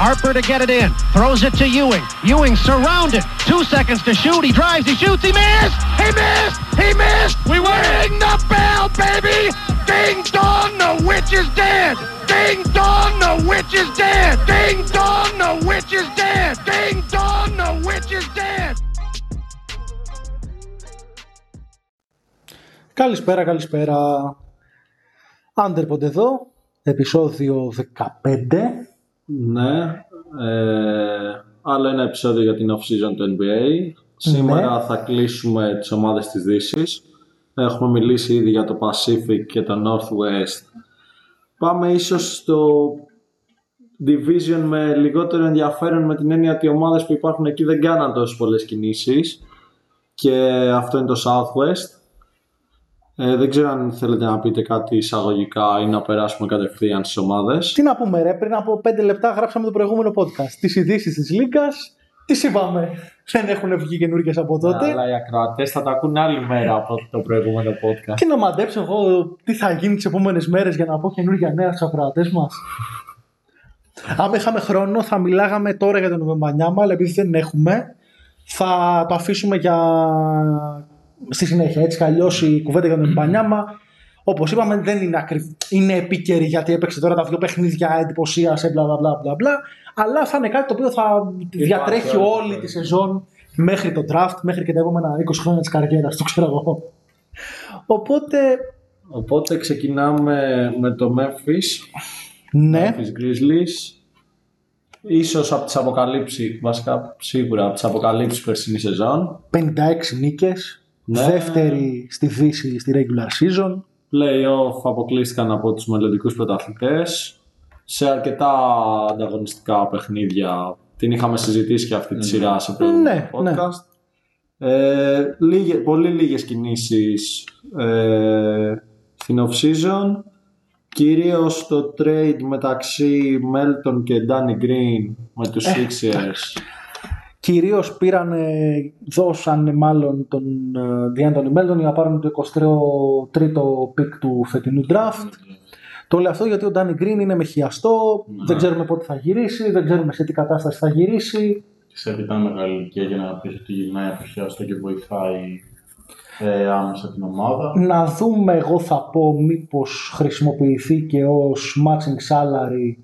Harper to get it in. Throws it to Ewing. Ewing surrounded. Two seconds to shoot. He drives. He shoots. He missed. He missed. He missed. We ring the bell, baby. Ding dong, the witch is dead. Ding dong, the witch is dead. Ding dong, the witch is dead. Ding dong, the witch is dead. Καλησπέρα, καλησπέρα. Άντερποντ εδώ, επεισόδιο 15. Ναι, ε, άλλο ένα επεισόδιο για την off-season του NBA. Σήμερα Ναι. θα κλείσουμε τις ομάδες της Δύσης. Έχουμε μιλήσει ήδη για το Pacific και το Northwest. Πάμε ίσως στο division με λιγότερο ενδιαφέρον με την έννοια ότι οι ομάδες που υπάρχουν εκεί δεν κάναν τόσες πολλές κινήσεις και αυτό είναι το Southwest. Ε, δεν ξέρω αν θέλετε να πείτε κάτι εισαγωγικά ή να περάσουμε κατευθείαν στις ομάδες. Τι να πούμε ρε, πριν από 5 λεπτά γράψαμε το προηγούμενο podcast. Τις ειδήσεις της Λίγκας, τις είπαμε. Δεν έχουν βγει καινούργιες από τότε. Αλλά οι ακροατές θα τα ακούν άλλη μέρα από το προηγούμενο podcast. Και να μαντέψω εγώ τι θα γίνει τις επόμενες μέρες για να πω καινούργια νέα στους ακροατές μας. Αν είχαμε χρόνο θα μιλάγαμε τώρα για τον Βεμπανιάμα, αλλά επειδή δεν έχουμε, θα το αφήσουμε για στη συνέχεια. Έτσι κι αλλιώς η κουβέντα για τον Βεμπανιάμα, όπως είπαμε, δεν είναι ακριβ... είναι επίκαιρη γιατί έπαιξε τώρα τα δύο παιχνίδια εντυπωσίασε, μπλα μπλα μπλα μπλα, μπλα, αλλά θα είναι κάτι το οποίο θα διατρέχει όλη όλη τη τη σεζόν μέχρι το draft, μέχρι και τα επόμενα 20 χρόνια της καριέρας του, ξέρω εγώ. Οπότε, Οπότε ξεκινάμε με το Memphis. ναι, Memphis Grizzlies. Ίσως από τις αποκαλύψεις, βασικά σίγουρα από τις αποκαλύψεις περσινή σεζόν. 56 νίκες, Ναι. δεύτερη στη Δύση στη regular season. Play-off αποκλείστηκαν από τους μελλοντικούς πρωταθλητές. Σε αρκετά ανταγωνιστικά παιχνίδια. Την είχαμε συζητήσει και αυτή τη σειρά σε προηγούμενο Ναι, ναι. podcast. Ε, λίγε, πολύ λίγες κινήσεις ε, στην off-season. Κυρίως το trade μεταξύ Melton και Danny Green με τους Ε, Sixers. Κυρίως πήραν, δώσαν μάλλον τον Διάντονι Μέλτον για να πάρουν το 23ο pick του φετινού draft. Το λέω αυτό γιατί ο Ντάνι Γκριν είναι με χιαστό, δεν ξέρουμε πότε θα γυρίσει, δεν ξέρουμε σε τι κατάσταση θα γυρίσει. σε αρκετά μεγάλη ηλικία για να πεις ότι γυρνάει από χιάστο και βοηθάει ε, άμεσα την ομάδα. Να δούμε, εγώ θα πω, μήπως χρησιμοποιηθεί και ως matching salary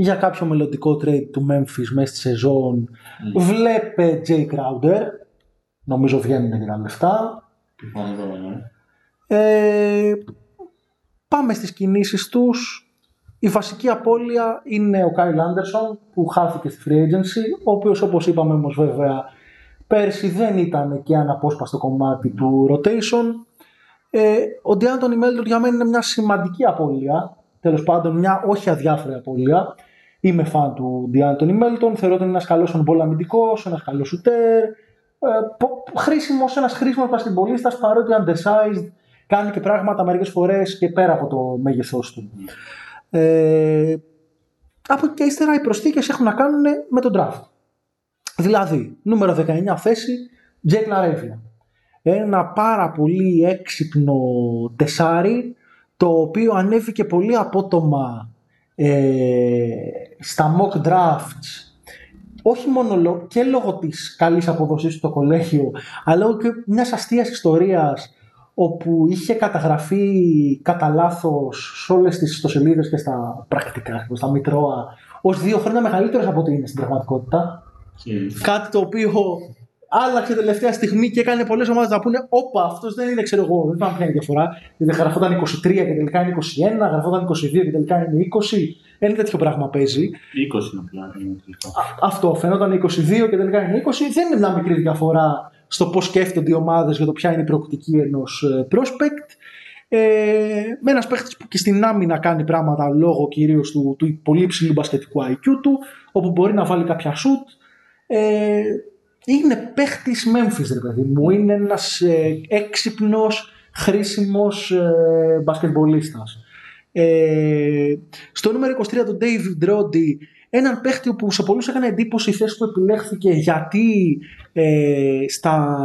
για κάποιο μελλοντικό trade του Memphis μέσα στη σεζόν. Βλέπε Jay Crowder, νομίζω βγαίνουν και τα λεφτά. Πιθανότατα, ναι. Ε, πάμε στις κινήσεις τους. Η βασική απώλεια είναι ο Κάιλ Άντερσον που χάθηκε στη free agency, ο οποίος όπως είπαμε όμως βέβαια πέρσι δεν ήταν και αναπόσπαστο κομμάτι του rotation. Ε, ο Ντιάντονι Μέλτον για μένα είναι μια σημαντική απώλεια, τέλος πάντων μια όχι αδιάφορη απώλεια. Είμαι φαν του Ντιάντονι Μέλτον, θεωρώ ότι είναι ένας καλός on-ball αμυντικός, ένας καλός shooter, ε, πο- χρήσιμος, ένας χρήσιμος μπασκετμπολίστας παρότι undersized κάνει και πράγματα μερικές φορές και πέρα από το μέγεθός του. Ε, από εκεί και ύστερα οι προσθήκες έχουν να κάνουν με τον draft. Δηλαδή, νούμερο 19 θέση, Τζέκ Λαρέβια. Ένα πάρα πολύ έξυπνο τεσάρι, το οποίο ανέβηκε πολύ απότομα ε, στα mock drafts όχι μόνο λο- και λόγω της καλής αποδοσής του στο κολέγιο, αλλά λόγω και μιας αστείας ιστορίας όπου είχε καταγραφεί κατά λάθος σε όλες τις ιστοσελίδες και στα πρακτικά, στα μητρώα, ως δύο χρόνια μεγαλύτερος από ό,τι είναι στην πραγματικότητα. Και Κάτι το οποίο άλλαξε τελευταία στιγμή και έκανε πολλές ομάδες να πούνε «Όπα, αυτός δεν είναι, ξέρω εγώ, δεν θυμάμαι ποια είναι η διαφορά». Γιατί γραφόταν 23 και τελικά είναι 21, γραφόταν 22 και τελικά είναι 20. Ένα τέτοιο πράγμα παίζει. 20 είναι απλά. είναι τελικά. Αυτό φαίνονταν 22 και τελικά είναι 20. Δεν είναι μια μικρή διαφορά στο πώς σκέφτονται οι ομάδες για το ποια είναι η προοπτική ενός prospect. Ε, με ένας παίχτης που και στην άμυνα κάνει πράγματα λόγω κυρίως του, του πολύ υψηλού μπασκετικού IQ του, όπου μπορεί να βάλει κάποια shoot. Ε, είναι παίχτης Memphis, ρε παιδί μου. Είναι ένας ε, έξυπνος, χρήσιμος ε, μπασκετμπολίστας. Ε, στο νούμερο 23 του David Roddy, έναν παίχτη που σε πολλούς έκανε εντύπωση η θέση που επιλέχθηκε γιατί ε, στα,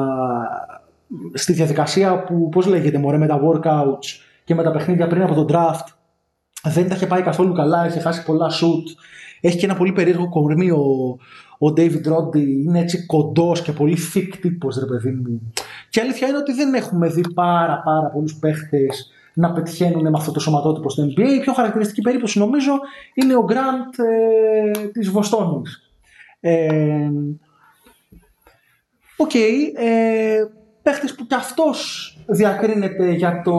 στη διαδικασία που, πώς λέγεται μωρέ, με τα workouts και με τα παιχνίδια πριν από τον draft δεν τα είχε πάει καθόλου καλά, είχε χάσει πολλά shoot. Έχει και ένα πολύ περίεργο κορμί ο, ο David Roddy. Είναι έτσι κοντός και πολύ thick τύπος, ρε παιδί μου. Και η αλήθεια είναι ότι δεν έχουμε δει πάρα πάρα πολλούς παίχτες να πετυχαίνουν με αυτό το σωματότυπο στο NBA. Η πιο χαρακτηριστική περίπτωση νομίζω είναι ο Grant ε, της Βοστόνης. Ε, Οκ, ε, παίχτης που κι αυτός διακρίνεται για το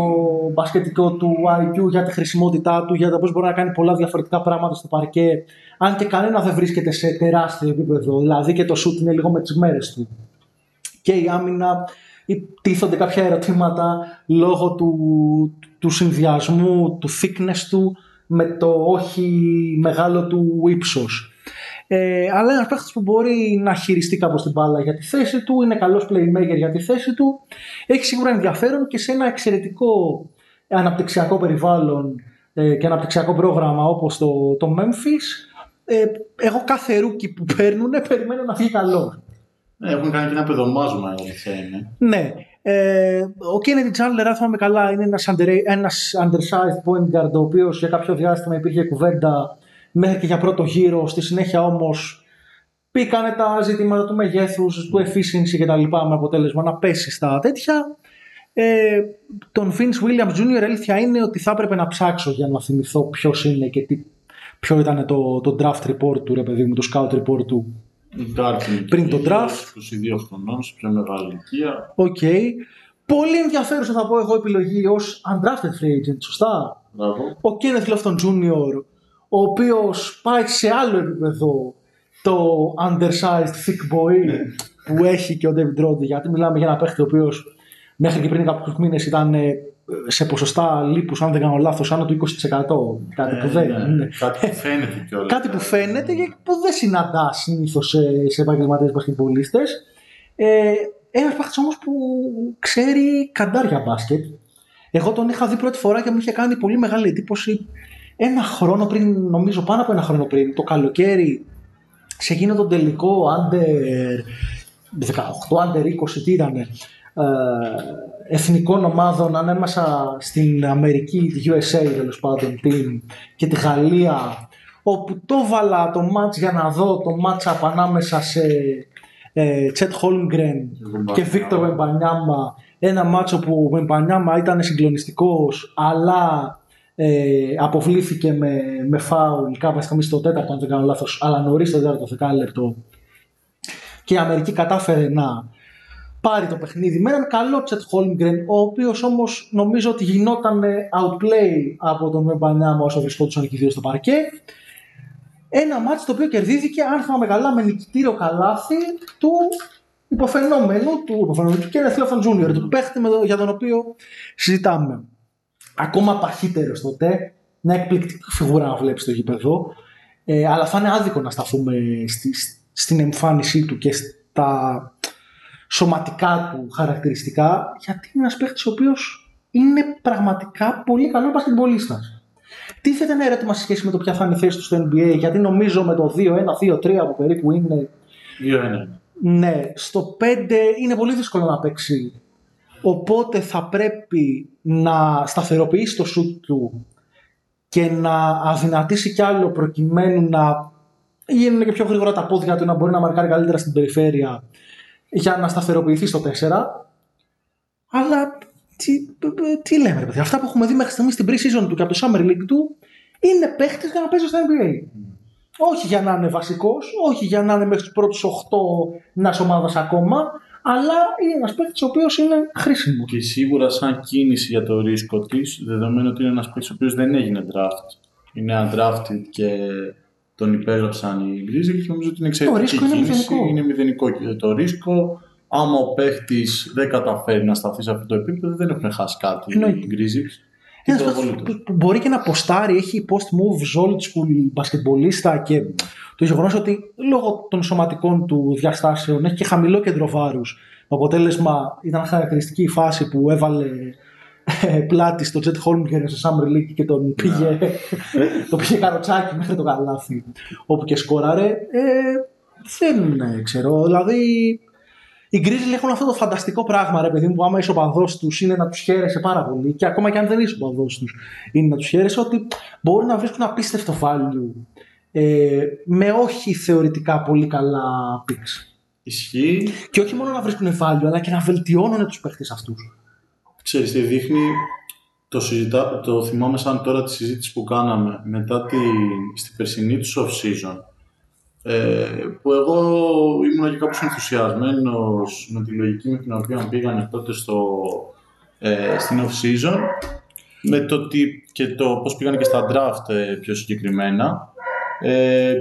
μπασκετικό του IQ, για τη χρησιμότητά του, για το πώς μπορεί να κάνει πολλά διαφορετικά πράγματα στο παρκέ, αν και κανένα δεν βρίσκεται σε τεράστιο επίπεδο, δηλαδή και το σουτ είναι λίγο με τις μέρες του. Και η άμυνα τίθονται κάποια ερωτήματα λόγω του, του συνδυασμού, του thickness του με το όχι μεγάλο του ύψος. Ε, αλλά ένας παίχτη που μπορεί να χειριστεί κάπως την μπάλα για τη θέση του, είναι καλός playmaker για τη θέση του, έχει σίγουρα ενδιαφέρον και σε ένα εξαιρετικό αναπτυξιακό περιβάλλον ε, και αναπτυξιακό πρόγραμμα όπως το, το Memphis, ε, εγώ κάθε rookie που παίρνουν περιμένω να βγει καλό. Ναι, έχουν κάνει και ένα παιδομάζωμα, η αλήθεια είναι. Ναι. Ε, ο Kennedy Chandler, αν θυμάμαι καλά, είναι ένας, under, ένας undersized point guard, ο οποίος για κάποιο διάστημα υπήρχε κουβέντα μέχρι και για πρώτο γύρο. Στη συνέχεια όμως μπήκανε τα ζητήματα του μεγέθους, του efficiency κτλ. με αποτέλεσμα να πέσει στα τέτοια. Ε, τον Vince Williams Jr. αλήθεια είναι ότι θα έπρεπε να ψάξω για να θυμηθώ ποιος είναι και τι, ποιο ήταν το, το draft report του, ρε παιδί μου, το scout report του πριν το draft. 22 χρονών, σε πιο μεγάλη ηλικία. OK. Okay. Πολύ ενδιαφέρουσα θα πω εγώ επιλογή ως undrafted free agent, σωστά; Μπράβο. Ο Kenneth Lofton Jr., ο οποίος πάει σε άλλο επίπεδο το undersized thick boy Ναι. που έχει και ο David Roddy, γιατί μιλάμε για ένα παίχτη ο οποίος μέχρι και πριν κάποιους μήνες ήταν ε, σε ποσοστά λίπους, αν δεν κάνω λάθος, άνω του 20%. Κάτι που δεν ναι. είναι. Κάτι που φαίνεται κιόλας. Κάτι που φαίνεται και που δεν συναντά συνήθως σε, σε επαγγελματίες μπασκετμπολίστες. Ε, ένας παίχτης όμως που ξέρει καντάρια μπάσκετ. Εγώ τον είχα δει πρώτη φορά και μου είχε κάνει πολύ μεγάλη εντύπωση ένα χρόνο πριν, νομίζω πάνω από ένα χρόνο πριν, το καλοκαίρι, σε εκείνο τον τελικό under 18, under 20, τι ήταν, ε, εθνικών ομάδων ανάμεσα στην Αμερική, τη USA τέλος πάντων, team, και τη Γαλλία, όπου το βάλα το match για να δω το match ανάμεσα σε ε, Τσέτ Χόλμγκρεν και Βίκτορ Βεμπανιάμα. Ένα μάτσο που ο Βεμπανιάμα ήταν συγκλονιστικός, αλλά ε, αποβλήθηκε με, με φάουλ κάποια στιγμή στο τέταρτο, αν δεν κάνω λάθος, αλλά νωρίς στο τέταρτο δεκάλεπτο. Και η Αμερική κατάφερε να πάρει το παιχνίδι με έναν καλό Τσετ Χόλμγκρεν, ο οποίος όμως νομίζω ότι γινόταν outplay από τον Βεμπανιάμα όσο βρισκόντουσαν και οι δύο στο παρκέ. Ένα μάτσο το οποίο κερδίθηκε, αν θυμάμαι καλά, με νικητήριο καλάθι του υποφαινόμενου του, υποφαινόμενου, του Kenneth Lofton Jr., του παίχτη με το- για τον οποίο συζητάμε. Ακόμα παχύτερο τότε, μια εκπληκτική φιγούρα να βλέπεις στο γήπεδο, ε, αλλά θα είναι άδικο να σταθούμε στη, στην εμφάνισή του και στα σωματικά του χαρακτηριστικά, γιατί είναι ένας παίχτη ο οποίος είναι πραγματικά πολύ καλό μπασκετμπολίστας. Τίθεται ένα ερώτημα σε σχέση με το ποια θα είναι η θέση του στο NBA, γιατί νομίζω με το 2-1, 2-3 που περίπου είναι, Δύο ένα. ναι, στο 5 είναι πολύ δύσκολο να παίξει. Οπότε θα πρέπει να σταθεροποιήσει το σουτ του και να αδυνατήσει κι άλλο προκειμένου να γίνουν και πιο γρήγορα τα πόδια του να μπορεί να μαρκάρει καλύτερα στην περιφέρεια για να σταθεροποιηθεί στο 4. Αλλά τι, τι λέμε, ρε παιδιά. Αυτά που έχουμε δει μέχρι στιγμής στην pre-season του και από το Summer League του είναι παίχτες για να παίζει στο NBA. Όχι για να είναι βασικός, όχι για να είναι μέχρι τους πρώτους 8 μια ομάδας ακόμα, αλλά είναι ένας παίχτη ο οποίος είναι χρήσιμος. Και σίγουρα σαν κίνηση για το ρίσκο της, δεδομένου ότι είναι ένας παίκτης ο οποίος δεν έγινε draft. Είναι undrafted και τον υπέγραψαν οι Grizzlies. Νομίζω ότι είναι εξαιρετική ρίσκο είναι κίνηση. μηδενικό. Είναι μηδενικό και το ρίσκο. Άμα ο παίχτη δεν καταφέρει να σταθεί σε αυτό το επίπεδο, δεν έχουν χάσει κάτι Εννοείται. οι Grizzlies. Ένα Τίποτα παίχτη απολύτως. που, που μπορεί και να ποστάρει, έχει post moves old school μπασκετμπολίστα και το γεγονός ότι λόγω των σωματικών του διαστάσεων έχει και χαμηλό κέντρο βάρους. Το αποτέλεσμα ήταν χαρακτηριστική η φάση που έβαλε ε, πλάτη στο Jet Holmgren στο Summer League και τον πήγε, το πήγε καροτσάκι μέχρι το καλάθι όπου και σκόραρε. Ε, δεν ε, ξέρω, δηλαδή οι Grizzlies έχουν αυτό το φανταστικό πράγμα, ρε παιδί μου, που άμα είσαι οπαδό τους είναι να τους χαίρεσαι πάρα πολύ. Και ακόμα και αν δεν είσαι οπαδό τους, είναι να τους χαίρεσαι ότι μπορούν να βρίσκουν απίστευτο value ε, με όχι θεωρητικά πολύ καλά picks. Ισχύει. Και όχι μόνο να βρίσκουν value, αλλά και να βελτιώνουν τους παίχτες αυτούς. Ξέρεις τι δείχνει, το, συζητά, το θυμάμαι σαν τώρα τη συζήτηση που κάναμε μετά τη, στην περσινή τους off-season ε, που εγώ ήμουν και κάπως ενθουσιασμένος με τη λογική με την οποία πήγανε τότε στο, ε, στην off-season με το τι και το πώς πήγανε και στα draft ε, πιο συγκεκριμένα ε,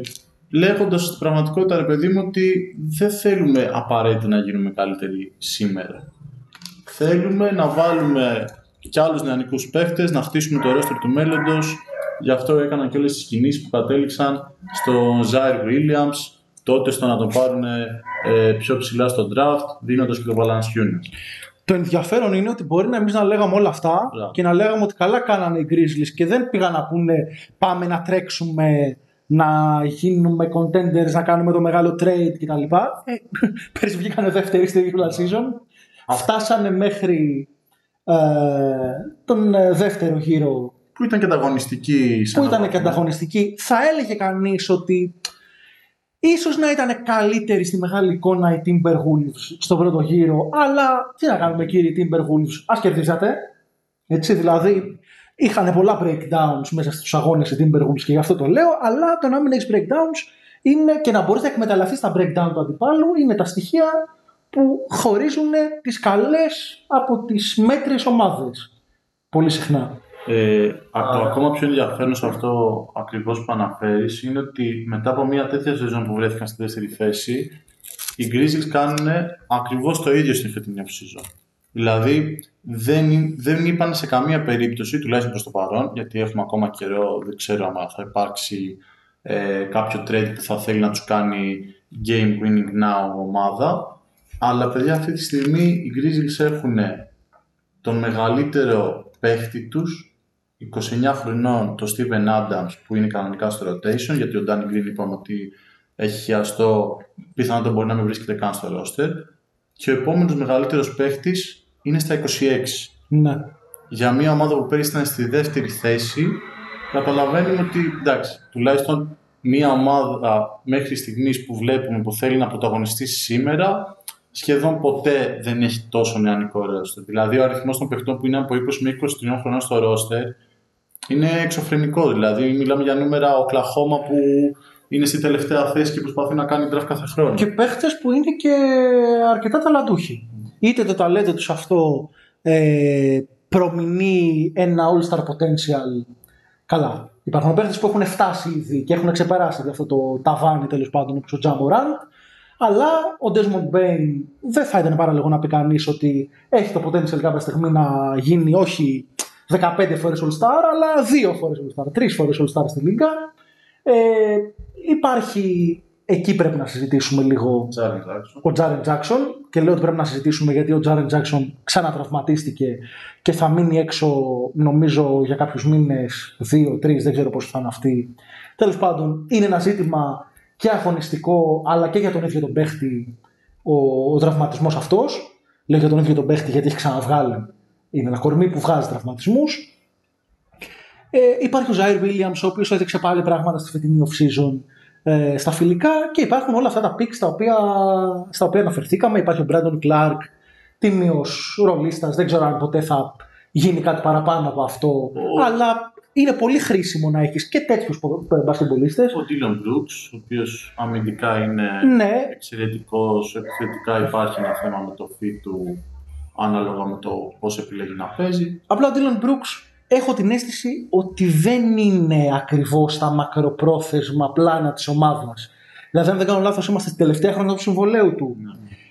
λέγοντας στην πραγματικότητα ρε παιδί μου ότι δεν θέλουμε απαραίτητα να γίνουμε καλύτεροι σήμερα θέλουμε να βάλουμε και άλλους νεανικούς παίχτες, να χτίσουμε το roster του μέλλοντος. Γι' αυτό έκαναν και όλες τις κινήσεις που κατέληξαν στον Zaire Williams, τότε στο να τον πάρουν ε, πιο ψηλά στο draft, δίνοντας και τον Balance Union. Το ενδιαφέρον είναι ότι μπορεί να εμείς να λέγαμε όλα αυτά Μπράβο. και να λέγαμε ότι καλά κάνανε οι Grizzlies και δεν πήγαν να πούνε πάμε να τρέξουμε, να γίνουμε contenders, να κάνουμε το μεγάλο trade κτλ. Ε, πέρσι βγήκανε δεύτεροι στη regular season. Φτάσανε μέχρι ε, τον ε, δεύτερο γύρο Που ήταν και ανταγωνιστική. σε που έναν ήταν και βαθμό. ανταγωνιστική. Θα έλεγε κανείς ότι ίσως να ήταν καλύτερη στη μεγάλη εικόνα οι Timberwolves στον πρώτο γύρο, αλλά τι να κάνουμε κύριοι Timberwolves, ας κερδίσατε. Έτσι, δηλαδή είχαν πολλά breakdowns μέσα στους αγώνες οι Timberwolves και γι' αυτό το λέω, αλλά το να μην έχεις breakdowns είναι και να μπορείς να εκμεταλλευτείς τα breakdown του αντιπάλου είναι τα στοιχεία που χωρίζουν τις καλές από τις μέτριες ομάδες. Πολύ συχνά. Ε, α- το ακόμα πιο ενδιαφέρον σε αυτό ακριβώς που αναφέρεις είναι ότι μετά από μια τέτοια σεζόν που βρέθηκαν στη δεύτερη θέση οι Grizzlies κάνουν ακριβώς το ίδιο στην φετινή off-season. Δηλαδή δεν, εί- δεν είπαν σε καμία περίπτωση, τουλάχιστον προς το παρόν, γιατί έχουμε ακόμα καιρό, δεν ξέρω αν θα υπάρξει ε, κάποιο trade που θα θέλει να τους κάνει game winning now ομάδα. Αλλά παιδιά αυτή τη στιγμή οι Grizzlies έχουν τον μεγαλύτερο παίχτη τους 29 χρονών το Steven Adams που είναι κανονικά στο rotation γιατί ο Danny Green είπαμε ότι έχει χιαστό πιθανότατα μπορεί να μην βρίσκεται καν στο roster και ο επόμενος μεγαλύτερος παίχτης είναι στα 26 Ναι. για μια ομάδα που πέρυσι ήταν στη δεύτερη θέση καταλαβαίνουμε ότι εντάξει τουλάχιστον μια ομάδα μέχρι στιγμής που βλέπουμε που θέλει να πρωταγωνιστήσει σήμερα σχεδόν ποτέ δεν έχει τόσο νεανικό roster. Δηλαδή ο αριθμός των παιχτών που είναι από 20 με 23 χρονών στο roster είναι εξωφρενικό. Δηλαδή μιλάμε για νούμερα ο Κλαχώμα που είναι στη τελευταία θέση και προσπαθεί να κάνει draft κάθε χρόνο. Και παίχτες που είναι και αρκετά ταλαντούχοι. Είτε το ταλέντο τους αυτό ε, προμηνεί ένα all-star potential. Καλά. Υπάρχουν παίχτες που έχουν φτάσει ήδη και έχουν ξεπεράσει αυτό το ταβάνι τέλος πάντων όπως ο Τζάμποραντ. Αλλά ο Desmond Bain δεν θα ήταν παράλογο να πει κανείς ότι έχει το potential κάποια στιγμή να γίνει όχι 15 φορές All-Star, αλλά 2 φορές All-Star, 3 φορές All-Star στη Λίγκα. Ε, υπάρχει. Εκεί πρέπει να συζητήσουμε λίγο Τζάρεν Τζάκσον. ο Τζάρεν Τζάξον και λέω ότι πρέπει να συζητήσουμε γιατί ο Τζάρεν Τζάξον ξανατραυματίστηκε και θα μείνει έξω νομίζω για κάποιους μήνες, δύο, τρεις, δεν ξέρω πόσο θα είναι αυτή. Τέλος πάντων είναι ένα ζήτημα και αγωνιστικό αλλά και για τον ίδιο τον παίχτη ο, ο τραυματισμός αυτός. Λέω για τον ίδιο τον παίχτη γιατί έχει ξαναβγάλει. Είναι ένα κορμί που βγάζει τραυματισμούς. Ε, υπάρχει ο Ζάιρ Williams, ο οποίος έδειξε πάλι πράγματα στη φετινή off-season ε, στα φιλικά και υπάρχουν όλα αυτά τα picks τα οποία, στα οποία αναφερθήκαμε. Υπάρχει ο Brandon Clark, τίμιος ρολίστας, δεν ξέρω αν ποτέ θα γίνει κάτι παραπάνω από αυτό, αλλά είναι πολύ χρήσιμο να έχεις και τέτοιους ποδο- μπασκετμπολίστες. Ο Dylan Brooks, ο οποίος αμυντικά είναι Ναι, εξαιρετικός, επιθετικά υπάρχει ένα θέμα με το fit του ανάλογα με το πώς επιλέγει να παίζει. Απλά ο Dylan Brooks έχω την αίσθηση ότι δεν είναι ακριβώς τα μακροπρόθεσμα πλάνα της ομάδας. Δηλαδή αν δεν κάνω λάθος είμαστε στη τελευταία χρονιά του συμβολέου του.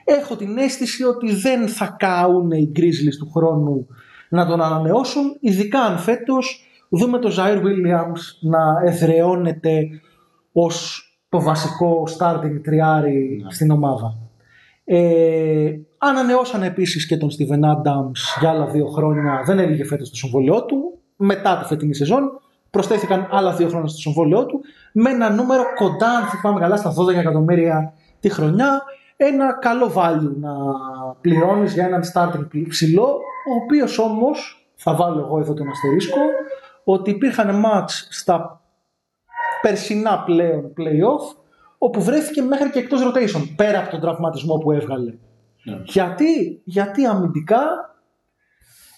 Έχω την αίσθηση ότι δεν θα κάουν οι Grizzlies του χρόνου να τον ανανεώσουν, ειδικά αν φέτος δούμε το Zaire Williams να εδραιώνεται ως το βασικό starting τριάρι στην ομάδα. Ε, ανανεώσανε επίσης και τον Steven Adams για άλλα δύο χρόνια. Δεν έλυγε φέτος το συμβόλαιό του. Μετά τη φετινή σεζόν προσθέθηκαν άλλα δύο χρόνια στο συμβόλαιό του με ένα νούμερο κοντά, αν θυμάμαι καλά, στα 12 εκατομμύρια τη χρονιά. Ένα καλό value να πληρώνεις για έναν starting ψηλό, ο οποίος όμως, θα βάλω εγώ εδώ τον αστερίσκο, ότι υπήρχαν match στα περσινά πλέον play-off, όπου βρέθηκε μέχρι και εκτός rotation, πέρα από τον τραυματισμό που έβγαλε. Ναι. Γιατί, γιατί αμυντικά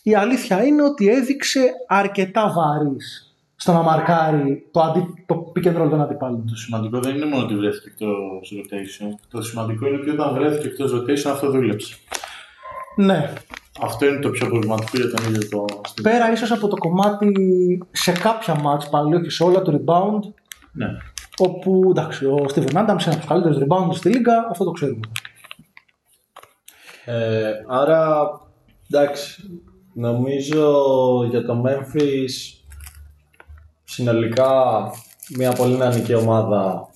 η αλήθεια είναι ότι έδειξε αρκετά βαρύς στο να μαρκάρει το, αντι, το pick and roll των αντιπάλων. Το σημαντικό δεν είναι μόνο ότι βρέθηκε εκτό rotation. Το σημαντικό είναι ότι όταν βρέθηκε εκτό rotation αυτό δούλεψε. Ναι, Αυτό είναι το πιο προβληματικό για τον ίδιο το Steve. πέρα ίσως από το κομμάτι σε κάποια μάτς πάλι, όχι σε όλα το rebound, Ναι. όπου εντάξει, ο Steven Adams είναι από τους καλύτερους rebound στη λίγα, αυτό το ξέρουμε. Ε, άρα, εντάξει, νομίζω για το Memphis συνολικά μια πολύ νεανική ομάδα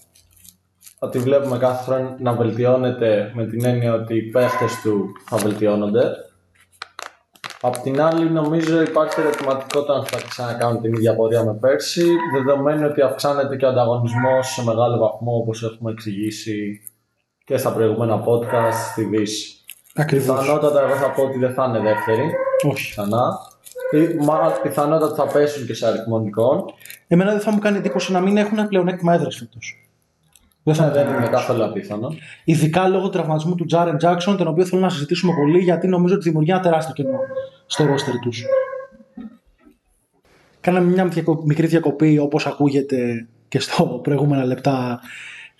ότι βλέπουμε κάθε χρόνο να βελτιώνεται με την έννοια ότι οι παίχτες του θα βελτιώνονται. Απ' την άλλη νομίζω υπάρχει ερωτηματικότητα αν θα ξανακάνουν την ίδια πορεία με πέρσι δεδομένου ότι αυξάνεται και ο ανταγωνισμός σε μεγάλο βαθμό όπως έχουμε εξηγήσει και στα προηγούμενα podcast στη Δύση. Ακριβώς. Πιθανότατα εγώ θα πω ότι δεν θα είναι δεύτερη Όχι. ξανά. Ή, Μάλλον πιθανότατα θα πέσουν και σε αριθμό νικών. Εμένα δεν θα μου κάνει εντύπωση να μην έχουν πλεονέκτημα έδρας φέτος. Δεν θα Ε, μου δεν κάνει είναι εντύπωση. καθόλου απίθανο. Ειδικά λόγω του τραυματισμού του Τζάρεν Τζάξον, τον οποίο θέλω να συζητήσουμε πολύ γιατί νομίζω ότι δημιουργεί ένα τεράστιο κενό στο ρόστερ τους. Κάναμε μια διακο- μικρή διακοπή όπως ακούγεται και στο προηγούμενα λεπτά.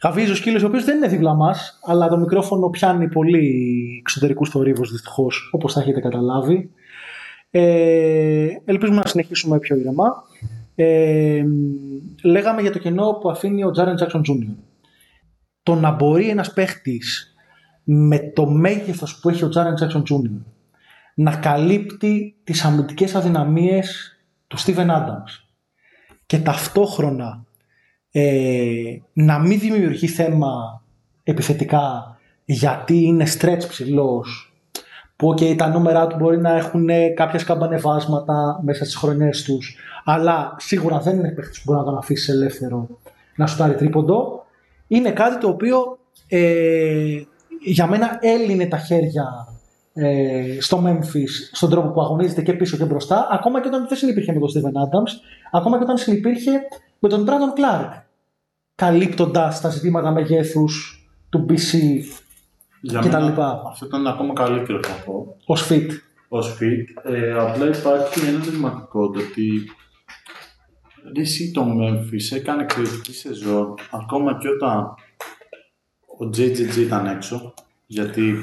Γαβίζει ο σκύλο, ο οποίο δεν είναι δίπλα μας, αλλά το μικρόφωνο πιάνει πολύ εξωτερικούς θορύβους δυστυχώς, όπως θα έχετε καταλάβει. Ε, ελπίζουμε να συνεχίσουμε πιο ήρεμα. Ε, λέγαμε για το κενό που αφήνει ο Τζάρεν Τζάξον Jr το να μπορεί ένας παίχτης με το μέγεθος που έχει ο Τζάρεν Jackson Jr. να καλύπτει τις αμυντικές αδυναμίες του Steven Adams και ταυτόχρονα ε, να μην δημιουργεί θέμα επιθετικά γιατί είναι stretch ψηλός που okay, τα νούμερα του μπορεί να έχουν κάποια σκαμπανεβάσματα μέσα στις χρονιές τους αλλά σίγουρα δεν είναι παίχτης που μπορεί να τον αφήσει ελεύθερο να σουτάρει τρίποντο. Είναι κάτι το οποίο ε, για μένα έλυνε τα χέρια ε, στο Memphis στον τρόπο που αγωνίζεται και πίσω και μπροστά ακόμα και όταν δεν συνεπήρχε με τον Steven Adams ακόμα και όταν συνεπήρχε με τον Brandon Clark καλύπτοντας τα ζητήματα μεγέθους του BC Για Και τα μένα λοιπά. Αυτό ήταν ακόμα καλύτερο θα πω. ως fit. Ω fit. Ε, απλά υπάρχει ένα δηματικό το ότι ρε, εσύ το Memphis έκανε εξαιρετική σεζόν ακόμα και όταν ο JJJ ήταν έξω γιατί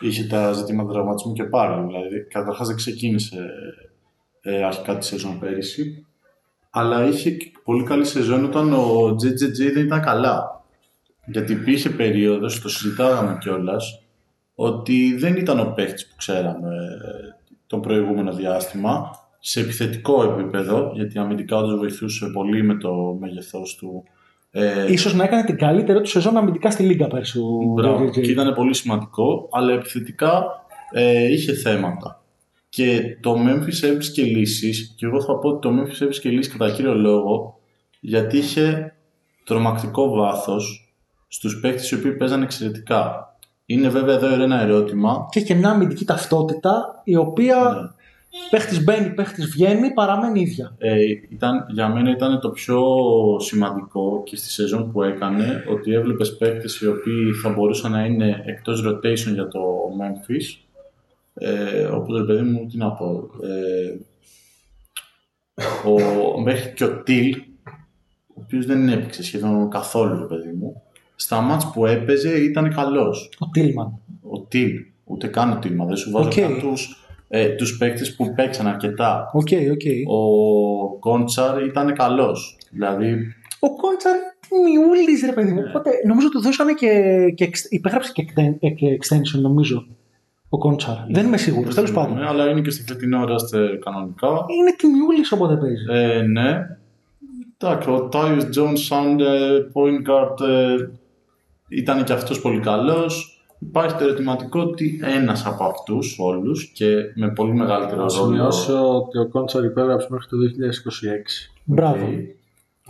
είχε τα ζητήματα τραυματισμού και πάλι. Δηλαδή, καταρχάς δεν ξεκίνησε ε, αρχικά τη σεζόν πέρυσι. Αλλά είχε και πολύ καλή σεζόν όταν ο JJJ δεν ήταν καλά. Γιατί υπήρχε περίοδος, το συζητάγαμε κιόλας, ότι δεν ήταν ο παίχτης που ξέραμε ε, το προηγούμενο διάστημα σε επιθετικό επίπεδο, γιατί αμυντικά όντως βοηθούσε πολύ με το μέγεθός του. Ε, Ίσως να έκανε την καλύτερη του σεζόν αμυντικά στη Λίγκα πέρσι ο Μπράβο, JJJ. και ήταν πολύ σημαντικό, αλλά επιθετικά ε, είχε θέματα. Και το Memphis έβρισκε λύσεις και εγώ θα πω ότι το Memphis έβρισκε λύσεις κατά κύριο λόγο γιατί είχε τρομακτικό βάθος στους παίκτες οι οποίοι παίζανε εξαιρετικά. Είναι βέβαια εδώ ένα ερώτημα. Και έχει και μια αμυντική ταυτότητα η οποία Ναι. παίχτης μπαίνει, παίχτης βγαίνει, παραμένει ίδια. Ε, ήταν, για μένα ήταν το πιο σημαντικό και στη σεζόν που έκανε ότι έβλεπες παίκτες οι οποίοι θα μπορούσαν να είναι εκτός rotation για το Memphis ε, όπως ρε παιδί μου, τι να πω ε, ο, μέχρι και ο Τιλ ο οποίος δεν έπαιξε σχεδόν καθόλου ρε παιδί μου στα μάτς που έπαιζε ήταν καλός Ο Τίλμαν. ο Τιλ, ούτε καν ο Τιλμα, δεν σου βάζω Οκ. καν τους, ε, τους παίκτες που παίξαν αρκετά Οκ, οκ. ο Κόντσαρ ήταν καλός. Δηλαδή, Ο Κόντσαρ μιούλης ρε παιδί μου. Ναι. Οπότε νομίζω του δώσανε και, και εξ- υπέγραψε και, exten- ε, και extension νομίζω ο Κόντσαρ. Δεν είμαι σίγουρος, τέλος πάντων. Ναι, αλλά είναι και στη φετινό ράστερ κανονικά. Είναι τιμιούλης όποτε παίζει. Ε, ναι. Εντάξει, ο Tyus Jones σαν ε, point guard ε, ήταν και αυτός πολύ καλός. Υπάρχει το ερωτηματικό ότι ένας από αυτούς όλους και με πολύ μεγαλύτερο Να ρόλο. σημειώσω ότι ο Κόντσαρ υπέγραψε μέχρι το 2026. Μπράβο.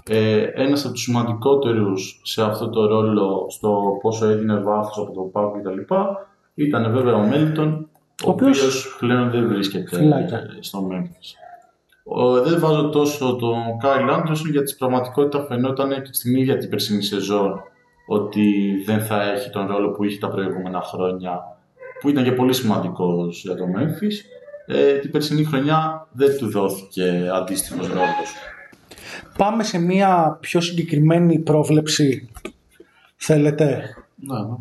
Ε, ένας από τους σημαντικότερους σε αυτό το ρόλο στο πόσο έδινε βάθος από το Πάκο κτλ. Ήταν βέβαια ο Μέλτον, ο, Ο οποίος- οποίος πλέον δεν βρίσκεται Φυλάκια. ε, στο Memphis. Ο, δεν βάζω τόσο τον Κάιλ Άντερσον γιατί στην πραγματικότητα φαινόταν και στην ίδια την περσινή σεζόν ότι δεν θα έχει τον ρόλο που είχε τα προηγούμενα χρόνια που ήταν και πολύ σημαντικός για το Memphis. Ε, την περσινή χρονιά δεν του δόθηκε αντίστοιχος ρόλος. Πάμε σε μια πιο συγκεκριμένη πρόβλεψη, θέλετε; Ναι, ναι.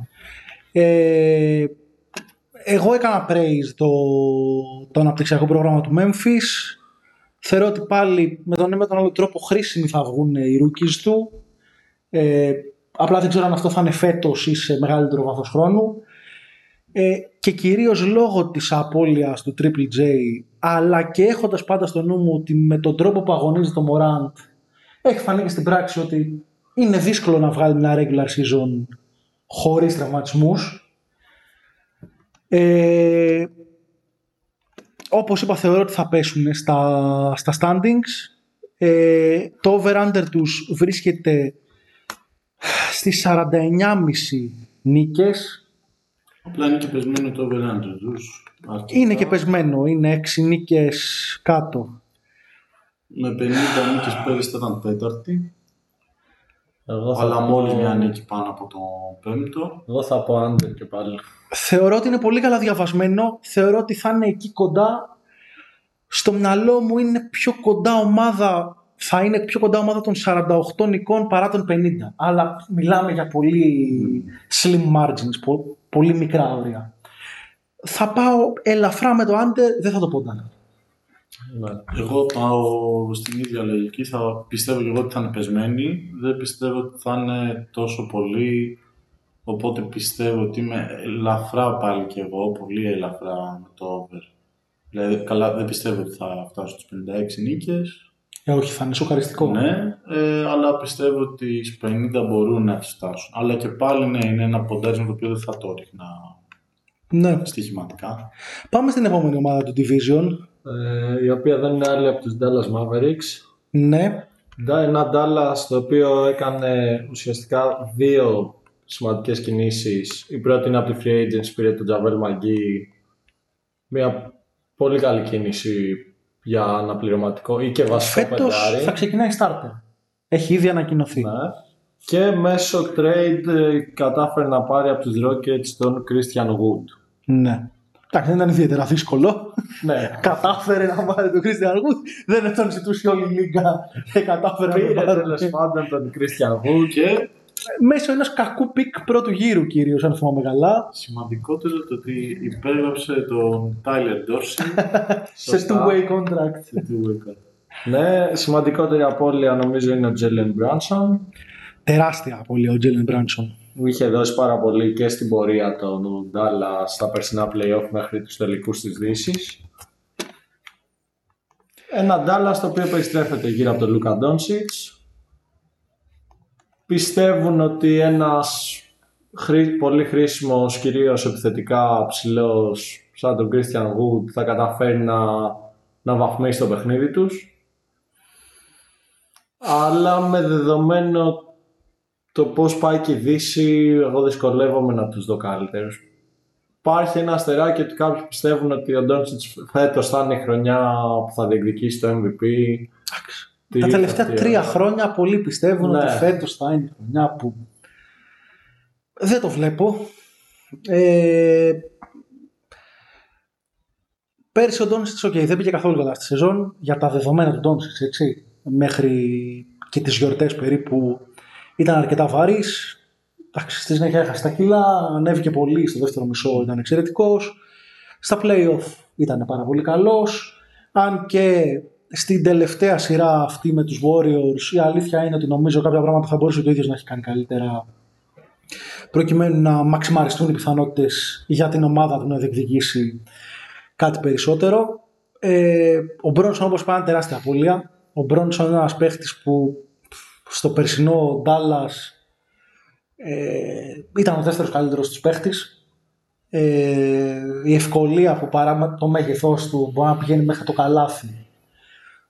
Ε, εγώ έκανα praise το, το αναπτυξιακό πρόγραμμα του Memphis. Θεωρώ ότι πάλι με τον ένα με τον άλλο τρόπο χρήσιμοι θα βγουν οι rookies του. Ε, απλά δεν ξέρω αν αυτό θα είναι φέτος ή σε μεγαλύτερο βάθος χρόνου. Ε, και κυρίως λόγω της απώλειας του Triple J αλλά και έχοντας πάντα στο νου μου ότι με τον τρόπο που αγωνίζει το Morant έχει φανεί και στην πράξη ότι είναι δύσκολο να βγάλει μια regular season χωρίς τραυματισμούς. Ε, όπως είπα θεωρώ ότι θα πέσουν στα, στα standings. Ε, το over-under τους βρίσκεται στις 49,5 νίκες. Απλά είναι και πεσμένο το over τους. Είναι και πεσμένο, είναι 6 νίκες κάτω. Με 50 νίκες πέρυσι θα ήταν τέταρτη. Εγώ θα Αλλά πω- μόλις μια νίκη πάνω από το πέμπτο. Εγώ θα πω under και πάλι. Θεωρώ ότι είναι πολύ καλά διαβασμένο. Θεωρώ ότι θα είναι εκεί κοντά. Στο μυαλό μου είναι πιο κοντά ομάδα, θα είναι πιο κοντά ομάδα των 48 νικών παρά των 50. Αλλά μιλάμε για πολύ slim margins, πο- πολύ μικρά όρια. Θα πάω ελαφρά με το under, δεν θα το πω down. Ναι. Εγώ πάω στην ίδια λογική. Θα πιστεύω και εγώ ότι θα είναι πεσμένη. Δεν πιστεύω ότι θα είναι τόσο πολύ. Οπότε πιστεύω ότι είμαι ελαφρά πάλι κι εγώ, πολύ ελαφρά με το over. Δηλαδή, καλά, δεν πιστεύω ότι θα φτάσω στους 56 νίκες. Ε, όχι, θα είναι σοκαριστικό. Ναι, ε, αλλά πιστεύω ότι στους 50 μπορούν να τις φτάσουν. Αλλά και πάλι ναι, είναι ένα ποντάρισμα το οποίο δεν θα το ρίχνα Ναι. στοιχηματικά. Πάμε στην επόμενη ομάδα του Division. Ε, η οποία δεν είναι άλλη από τους Dallas Mavericks. Ναι. Ντα- Ένα Dallas το οποίο έκανε ουσιαστικά δύο σημαντικές κινήσεις. Η πρώτη είναι από τη Free Agents, πήρε τον Javel McGee. Μια πολύ καλή κίνηση για αναπληρωματικό ή και βασικό Φέτος πεντάρι. θα ξεκινάει starter. Έχει ήδη ανακοινωθεί. Ναι. Και μέσω trade ε, κατάφερε να πάρει από τους Rockets τον Christian Wood. Ναι. Εντάξει, δεν ήταν ιδιαίτερα δύσκολο. Ναι. κατάφερε να πάρει τον Christian Wood. Δεν τον ζητούσε όλη η λίγκα και κατάφερε να Πήρε τον πάρει. τέλος πάντων τον Christian Wood. Και Μέσω ενός κακού pick πρώτου γύρου κυρίως, αν θυμάμαι καλά. σημαντικότερο το ότι υπέγραψε τον Tyler Dorsey Σε Σωστά. two-way contract. σε two way contract. Ναι, σημαντικότερη απώλεια νομίζω είναι ο Jalen Brunson. Τεράστια απώλεια ο Τζέλεν Μπράνσον. Που είχε δώσει πάρα πολύ και στην πορεία των Dallas στα περσινά play-off μέχρι τους τελικούς της Δύσης. Ένα Dallas το οποίο περιστρέφεται γύρω από τον Λούκα Ντόνσιτς. Πιστεύουν ότι ένας χρή- πολύ χρήσιμος, κυρίως επιθετικά ψηλός, σαν τον Christian Wood, θα καταφέρει να, να βαθμίσει το παιχνίδι τους. Αλλά με δεδομένο το πώς πάει και η Δύση, εγώ δυσκολεύομαι να τους δω καλύτερους. Υπάρχει ένα αστεράκι ότι κάποιοι πιστεύουν ότι ο Ντόντσιτς φέτος θα είναι η χρονιά που θα διεκδικήσει το MVP. Τι Τα τελευταία αυτή, τρία ε. χρόνια πολλοί πιστεύουν Ναι. ότι φέτος θα είναι η χρονιά που... Δεν το βλέπω. Ε... Πέρσι ο Ντόνσιτς, οκ, δεν πήγε καθόλου καλά στη σεζόν για τα δεδομένα του Ντόνσιτς, έτσι. Μέχρι και τις γιορτές περίπου ήταν αρκετά βαρύς. Εντάξει, στη συνέχεια έχασε τα κιλά, ανέβηκε πολύ στο δεύτερο μισό, ήταν εξαιρετικός. Στα play-off ήταν πάρα πολύ καλός. Αν και στην τελευταία σειρά αυτή με τους Warriors η αλήθεια είναι ότι νομίζω κάποια πράγματα θα μπορούσε και ο ίδιος να έχει κάνει καλύτερα προκειμένου να μαξιμαριστούν οι πιθανότητες για την ομάδα του να διεκδικήσει κάτι περισσότερο. Ε, ο Μπρόνσον όπως είπα είναι τεράστια απώλεια. Ο Μπρόνσον είναι ένας παίχτης που στο περσινό Dallas ε, ήταν ο δεύτερος καλύτερος τους παίχτης. Ε, η ευκολία που παρά με το μέγεθός του μπορεί να πηγαίνει μέχρι το καλάθι.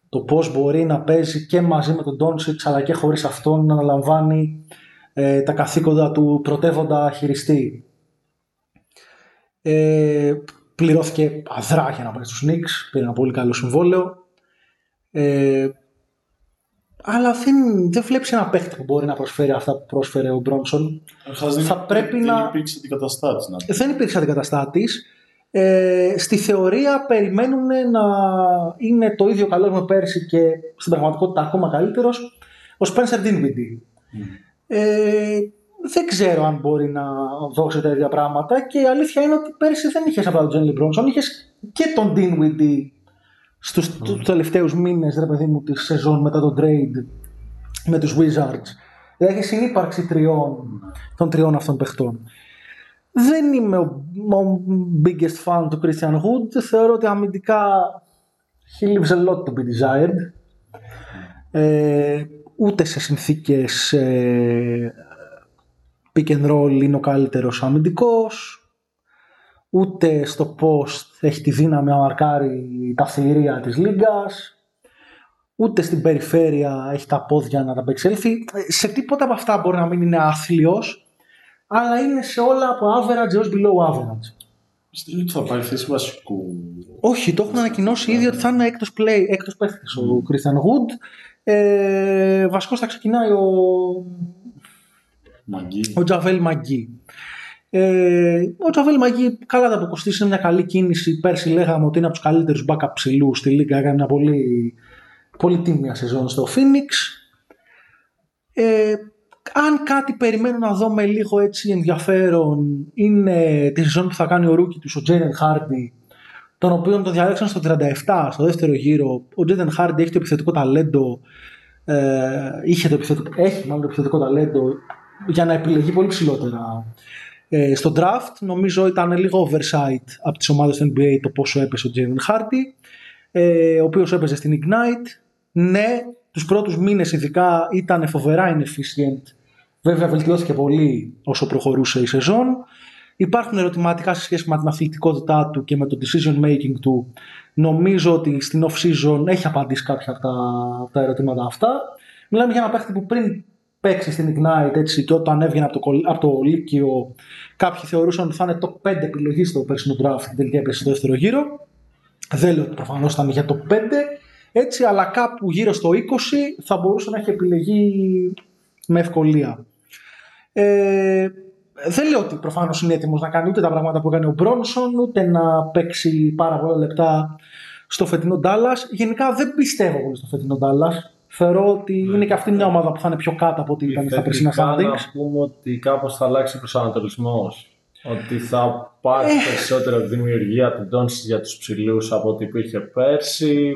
Το πώς μπορεί να παίζει και μαζί με τον Ντόνσιτς αλλά και χωρίς αυτόν να αναλαμβάνει ε, τα καθήκοντα του πρωτεύοντα χειριστή. Ε, πληρώθηκε αδρά για να πάει στους Knicks, πήρε ένα πολύ καλό συμβόλαιο. Ε, αλλά δεν, δεν βλέπεις ένα παίχτη που μπορεί να προσφέρει αυτά που πρόσφερε ο Μπρόνσον. Καταρχάς, δεν- Θα πρέπει δεν να- υπήρξε αντικαταστάτης. Να... δεν υπήρξε αντικαταστάτης. Ε, στη θεωρία περιμένουν να είναι το ίδιο καλό με πέρσι και στην πραγματικότητα ακόμα καλύτερος ο Spencer Dinwiddie. Ε, δεν ξέρω αν μπορεί να δώσει τα ίδια πράγματα και η αλήθεια είναι ότι πέρσι δεν είχες απλά τον Τζένλι Μπρόνσον, είχες και τον Dinwiddie στους mm. τους τελευταίους μήνες ρε παιδί μου της σεζόν μετά τον trade με τους Wizards. Δηλαδή έχει συνύπαρξη τριών, των τριών αυτών παιχτών. Δεν είμαι ο, ο biggest fan του Christian Wood. Θεωρώ ότι αμυντικά he leaves a lot to be desired. Ε, ούτε σε συνθήκες ε, pick and roll είναι ο καλύτερος αμυντικός. Ούτε στο post έχει τη δύναμη να μαρκάρει τα θηρία της λίγκας. Ούτε στην περιφέρεια έχει τα πόδια να τα απεξέλθει. Ε, Σε τίποτα από αυτά μπορεί να μην είναι άθλιος, αλλά είναι σε όλα από average έως below average. Πιστεύω ότι θα πάρει θέση βασικού. Όχι, το έχουν ανακοινώσει ήδη ότι θα είναι έκτος, play, έκτος παίχτης ο Christian Wood. Ε, βασικός θα ξεκινάει ο, Μαγκή. ο Τζαβέλ Μαγκή. Ε, ο Τζαβέλ Μαγκή καλά θα αποκοστήσει, είναι μια καλή κίνηση. Πέρσι λέγαμε ότι είναι από τους καλύτερους backup ψηλούς στη Λίγκα. Έκανε μια πολύ, πολύ τίμια σεζόν στο Phoenix. Ε, αν κάτι περιμένω να δω με λίγο έτσι ενδιαφέρον είναι τη σεζόν που θα κάνει ο rookie τους, ο Τζέιρεν Χάρντι, τον οποίο τον διαλέξαν στο 37, στο δεύτερο γύρο. Ο Τζέιρεν Χάρντι έχει το επιθετικό ταλέντο, ε, είχε το επιθετικό, έχει μάλλον το επιθετικό ταλέντο για να επιλεγεί πολύ ψηλότερα ε, στο draft. Νομίζω ήταν λίγο oversight από τις ομάδες του NBA το πόσο έπεσε ο Τζέιρεν Χάρντι, ε, ο οποίος έπαιζε στην Ignite. Ναι, τους πρώτους μήνες ειδικά ήταν φοβερά inefficient. Βέβαια βελτιώθηκε πολύ όσο προχωρούσε η σεζόν. Υπάρχουν ερωτηματικά σε σχέση με την αθλητικότητά του και με το decision making του. Νομίζω ότι στην off season έχει απαντήσει κάποια από τα, από τα ερωτήματα αυτά. Μιλάμε για ένα παίχτη που πριν παίξεις στην Ignite έτσι, και όταν έβγαινε από το, κολ- από το Λύκειο κάποιοι θεωρούσαν ότι θα είναι το 5 επιλογής στο περσινό draft και τελικά έπεσε στο δεύτερο γύρο. Δεν λέω ότι προφανώς ήταν για το 5, έτσι, αλλά κάπου γύρω στο 20 θα μπορούσε να έχει επιλεγεί με ευκολία. Ε, δεν λέω ότι προφανώς είναι έτοιμος να κάνει ούτε τα πράγματα που έκανε ο Μπρόνσον, ούτε να παίξει πάρα πολλά λεπτά στο φετινό Ντάλλας. Γενικά δεν πιστεύω πολύ στο φετινό Ντάλλας. Θεωρώ ότι είναι και αυτή μια ομάδα που θα είναι πιο κάτω από ό,τι ήταν στα περσινά Θετικά να standings. πούμε ότι κάπως θα αλλάξει ο προσανατολισμός. Ότι θα πάρει Ε. περισσότερο δημιουργία του Ντόνσιτ για τους ψηλούς από ό,τι υπήρχε πέρσι.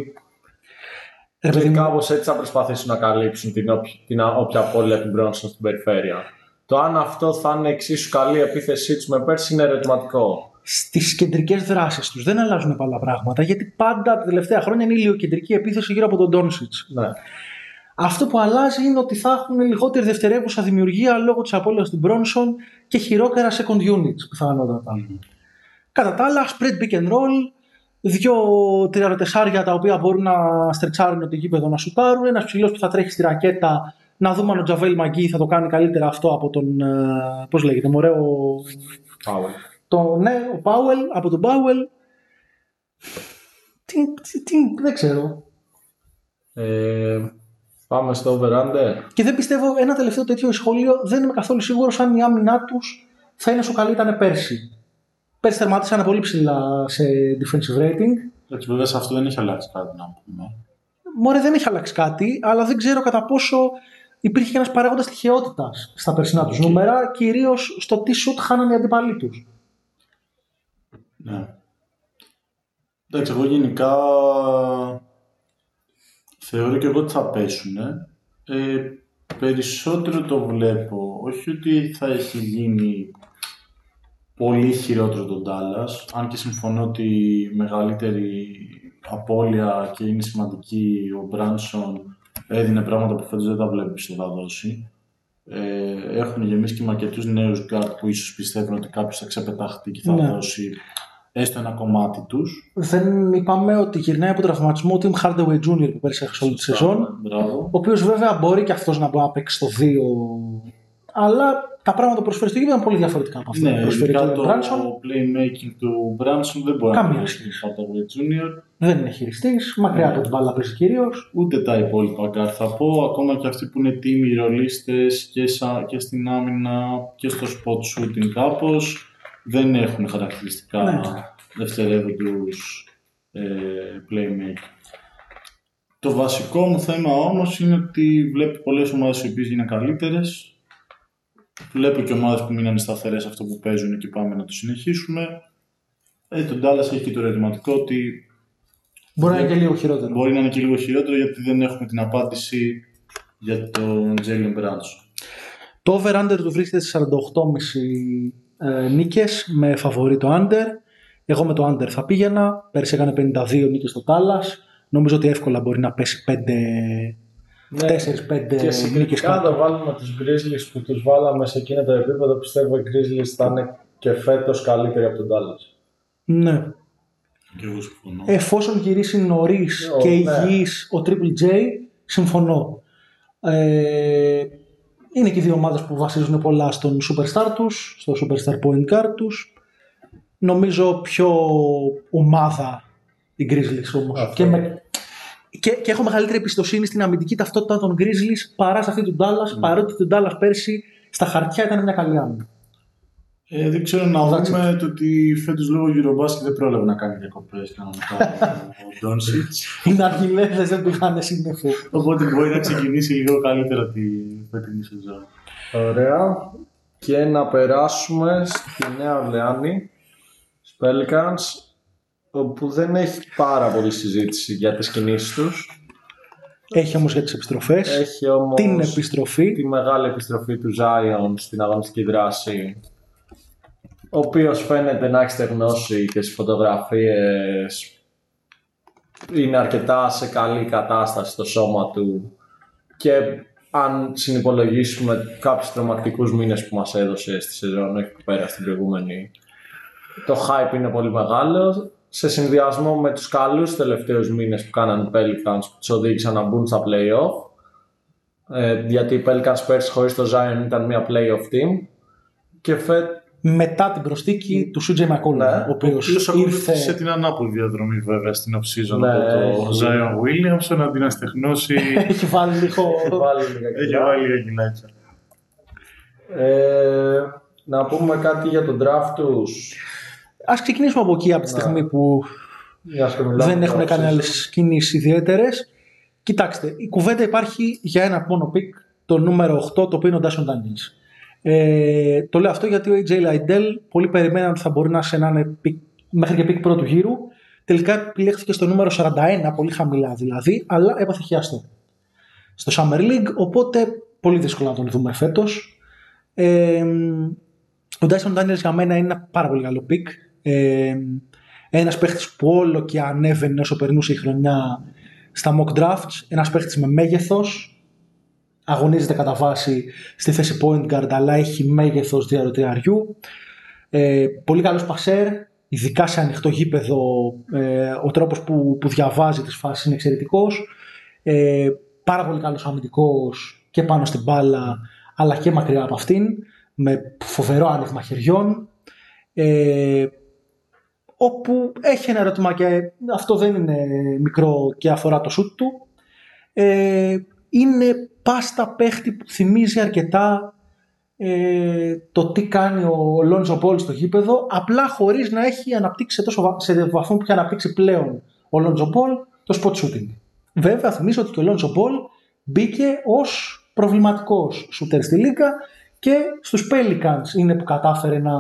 Ρε Και παιδί μου, κάπως έτσι θα προσπαθήσουν να καλύψουν την, όποια, την όποια απώλεια του Μπρόνσον στην περιφέρεια. Το αν αυτό θα είναι εξίσου καλή η επίθεσή τους με πέρσι είναι ερωτηματικό. Στις κεντρικές δράσεις τους δεν αλλάζουν πολλά πράγματα γιατί πάντα τα τελευταία χρόνια είναι η ηλιοκεντρική επίθεση γύρω από τον Ντόνσιτ. Ναι. Αυτό που αλλάζει είναι ότι θα έχουν λιγότερη δευτερεύουσα δημιουργία λόγω της απώλειας του Μπρόνσον και χειρότερα second units πιθανότατα. Κατά τα άλλα, spread pick and roll, δύο τριαροτεσάρια τα οποία μπορούν να στρετσάρουν το γήπεδο να σουτάρουν, ένας ψηλός που θα τρέχει στη ρακέτα. Να δούμε αν ο Τζαβέλ Μαγκή θα το κάνει καλύτερα αυτό από τον. ε, Πώς λέγεται, μωρέ, ο, Πάουελ. Το, ναι, ο Πάουελ, από τον Πάουελ. Τι, τι, τι, δεν ξέρω. Ε, πάμε στο over-under. Και δεν πιστεύω ένα τελευταίο τέτοιο σχόλιο, δεν είμαι καθόλου σίγουρος αν η άμυνά τους θα είναι όσο καλή ήταν πέρσι. Πέρσι θερμάτισαν πολύ ψηλά σε defensive rating. Έτσι, βέβαια σε αυτό δεν έχει αλλάξει κάτι να πούμε. Μωρέ δεν έχει αλλάξει κάτι, αλλά δεν ξέρω κατά πόσο υπήρχε και ένας παράγοντας τυχαιότητα στα περσινά τους νούμερα, κυρίως στο τι σουτ χάνανε οι αντιπαλοί τους. Ναι. Εντάξει, εγώ γενικά θεωρώ και εγώ ότι θα πέσουν. Ε, περισσότερο το βλέπω. Όχι ότι θα έχει γίνει πολύ χειρότερο τον Dallas, αν και συμφωνώ ότι η μεγαλύτερη απώλεια και είναι σημαντική ο Μπράνσον έδινε πράγματα που φέτος δεν τα βλέπεις ότι θα δώσει. Ε, έχουν γεμίσει και με αρκετούς νέους γκάρτ που ίσως πιστεύουν ότι κάποιος θα ξεπεταχτεί και θα Ναι. δώσει έστω ένα κομμάτι τους. Δεν είπαμε ότι γυρνάει από τραυματισμό ο Tim Hardaway Jr. που πέρυσι έχασε όλη τη σεζόν. Μπράβο. Ο οποίος βέβαια μπορεί και αυτός να μπορεί να παίξει στο 2. Αλλά τα πράγματα που προσφέρει στο γήπεδο είναι πολύ διαφορετικά από αυτά Ναι, που προσφέρει ειδικά ο το Μπράνσον. playmaking του Branson δεν μπορεί Καμία να σχέση. το Hardaway Jr. δεν είναι χειριστής, μακριά από την μπάλα παίζει κυρίως. Ούτε τα υπόλοιπα γκάρ θα πω, ακόμα και αυτοί που είναι τίμιοι ρολίστες και, σα- και στην άμυνα και στο spot shooting κάπως δεν έχουν χαρακτηριστικά Ναι. δευτερεύοντους ε, playmaker. Το βασικό μου θέμα όμως είναι ότι βλέπω πολλές ομάδες οι οποίες γίνουν καλύτερες. Βλέπω και ομάδες που μείνανε σταθερές αυτό που παίζουν και πάμε να το συνεχίσουμε. Ε, τον Dallas έχει και το ερωτηματικό ότι Μπορεί να είναι και λίγο χειρότερο. Μπορεί να είναι και λίγο χειρότερο γιατί δεν έχουμε την απάντηση για τον Jalen Brunson. Το over-under του βρίσκεται στις 48,5 ε, νίκες με φαβορή το under. Εγώ με το under θα πήγαινα. Πέρσι έκανε 52 νίκες στο Τάλλας. Νομίζω ότι εύκολα μπορεί να πέσει 5, 4-5 Και νίκες συγκριτικά αν κάτω. το βάλουμε τους Grizzlies που τους βάλαμε σε εκείνο το επίπεδο, πιστεύω οι Grizzlies θα είναι και φέτος καλύτεροι από τον Dallas. Ναι. Και εγώ συμφωνώ. Εφόσον γυρίσει νωρίς Ο, και ναι. υγιής ο Triple J, συμφωνώ. Ε, είναι και οι δύο ομάδες που βασίζουν πολλά στον superstar τους, στο superstar point guard τους. Νομίζω πιο ομάδα οι Grizzlies όμως. Αυτό. Και, με, και, και έχω μεγαλύτερη εμπιστοσύνη στην αμυντική ταυτότητα των Grizzlies παρά σε αυτή του Dallas, παρότι του Dallas πέρσι στα χαρτιά ήταν μια καλή άμυνα. Ε, δεν ξέρω να That's δούμε το ότι φέτος λόγω Eurobasket δεν πρόλαβε να κάνει διακοπές κανονικά ο Doncic. Οι Ναργιλέδες δεν πήγανε σύννεφο. Οπότε μπορεί να ξεκινήσει λίγο καλύτερα τη φετινή σεζόν. Ωραία. Και να περάσουμε στη Νέα Ορλεάνη, στους Pelicans, όπου δεν έχει πάρα πολύ συζήτηση για τις κινήσεις τους. Έχει όμως για τις επιστροφές. Έχει όμως την επιστροφή. τη μεγάλη επιστροφή του Zion στην αγωνιστική δράση, ο οποίος φαίνεται να έχει στεγνώσει και στις φωτογραφίες είναι αρκετά σε καλή κατάσταση στο σώμα του και αν συνυπολογίσουμε κάποιους τρομακτικούς μήνες που μας έδωσε στη σεζόν, όχι που πέρασε την προηγούμενη, το hype είναι πολύ μεγάλο. Σε συνδυασμό με τους καλούς τελευταίους μήνες που κάνανε οι Pelicans που τους οδήγησαν να μπουν στα play-off, ε, γιατί οι Pelicans πέρσι χωρίς το Zion ήταν μια play-off team και φέτ, μετά την προστίκη του CJ McCollum, Ναι, ο οποίος Ποιος ήρθε... ακολούθησε την ανάποδη διαδρομή βέβαια στην off-season Ναι, από το έχει. Zion Williamson αντί να στεγνώσει έχει βάλει λίγο... έχει βάλει λίγα έχει κιλά. βάλει λίγα κιλάκια. Ε, να πούμε κάτι για τον draft τους. Ας ξεκινήσουμε από εκεί από τη Ναι. στιγμή που Μιας και μιλάμε δεν για έχουν κάνει off-season. άλλες κινήσεις ιδιαίτερες. Κοιτάξτε, η κουβέντα υπάρχει για ένα μόνο pick, το νούμερο 8, το οποίο είναι ο Dyson Daniels. Ε, το λέω αυτό γιατί ο AJ Liddell πολύ περιμέναν ότι θα μπορεί να, σε να είναι pick, μέχρι και pick πρώτου γύρου. Τελικά επιλέχθηκε στο νούμερο 41, πολύ χαμηλά δηλαδή, αλλά έπαθε χιαστό στο Summer League, οπότε πολύ δύσκολο να τον δούμε φέτος. Ε, ο Dyson Daniels για μένα είναι ένα πάρα πολύ καλό pick. Ε, ένας παίχτης που όλο και ανέβαινε όσο περνούσε η χρονιά στα mock drafts. Ένας παίχτης με μέγεθος. Αγωνίζεται κατά βάση στη θέση point guard, αλλά έχει μέγεθος διαρροτριαριού. Ε, πολύ καλός πασέρ, ειδικά σε ανοιχτό γήπεδο. Ε, ο τρόπος που, που διαβάζει τις φάσεις είναι εξαιρετικός. Ε, πάρα πολύ καλός αμυντικός και πάνω στην μπάλα, αλλά και μακριά από αυτήν, με φοβερό άνοιγμα χεριών. Ε, όπου έχει ένα ερώτημα και αυτό δεν είναι μικρό και αφορά το σούτ του. Ε, είναι πάστα παίχτη που θυμίζει αρκετά ε, το τι κάνει ο Λόντζο Πολ στο γήπεδο, απλά χωρίς να έχει αναπτύξει σε τόσο βα- σε βαθμό που έχει αναπτύξει πλέον ο Λόντζο Πολ το spot shooting. Βέβαια, θυμίζω ότι και ο Λόντζο Πολ μπήκε ως προβληματικός σούτερ στη Λίγκα και στους Pelicans είναι που κατάφερε να,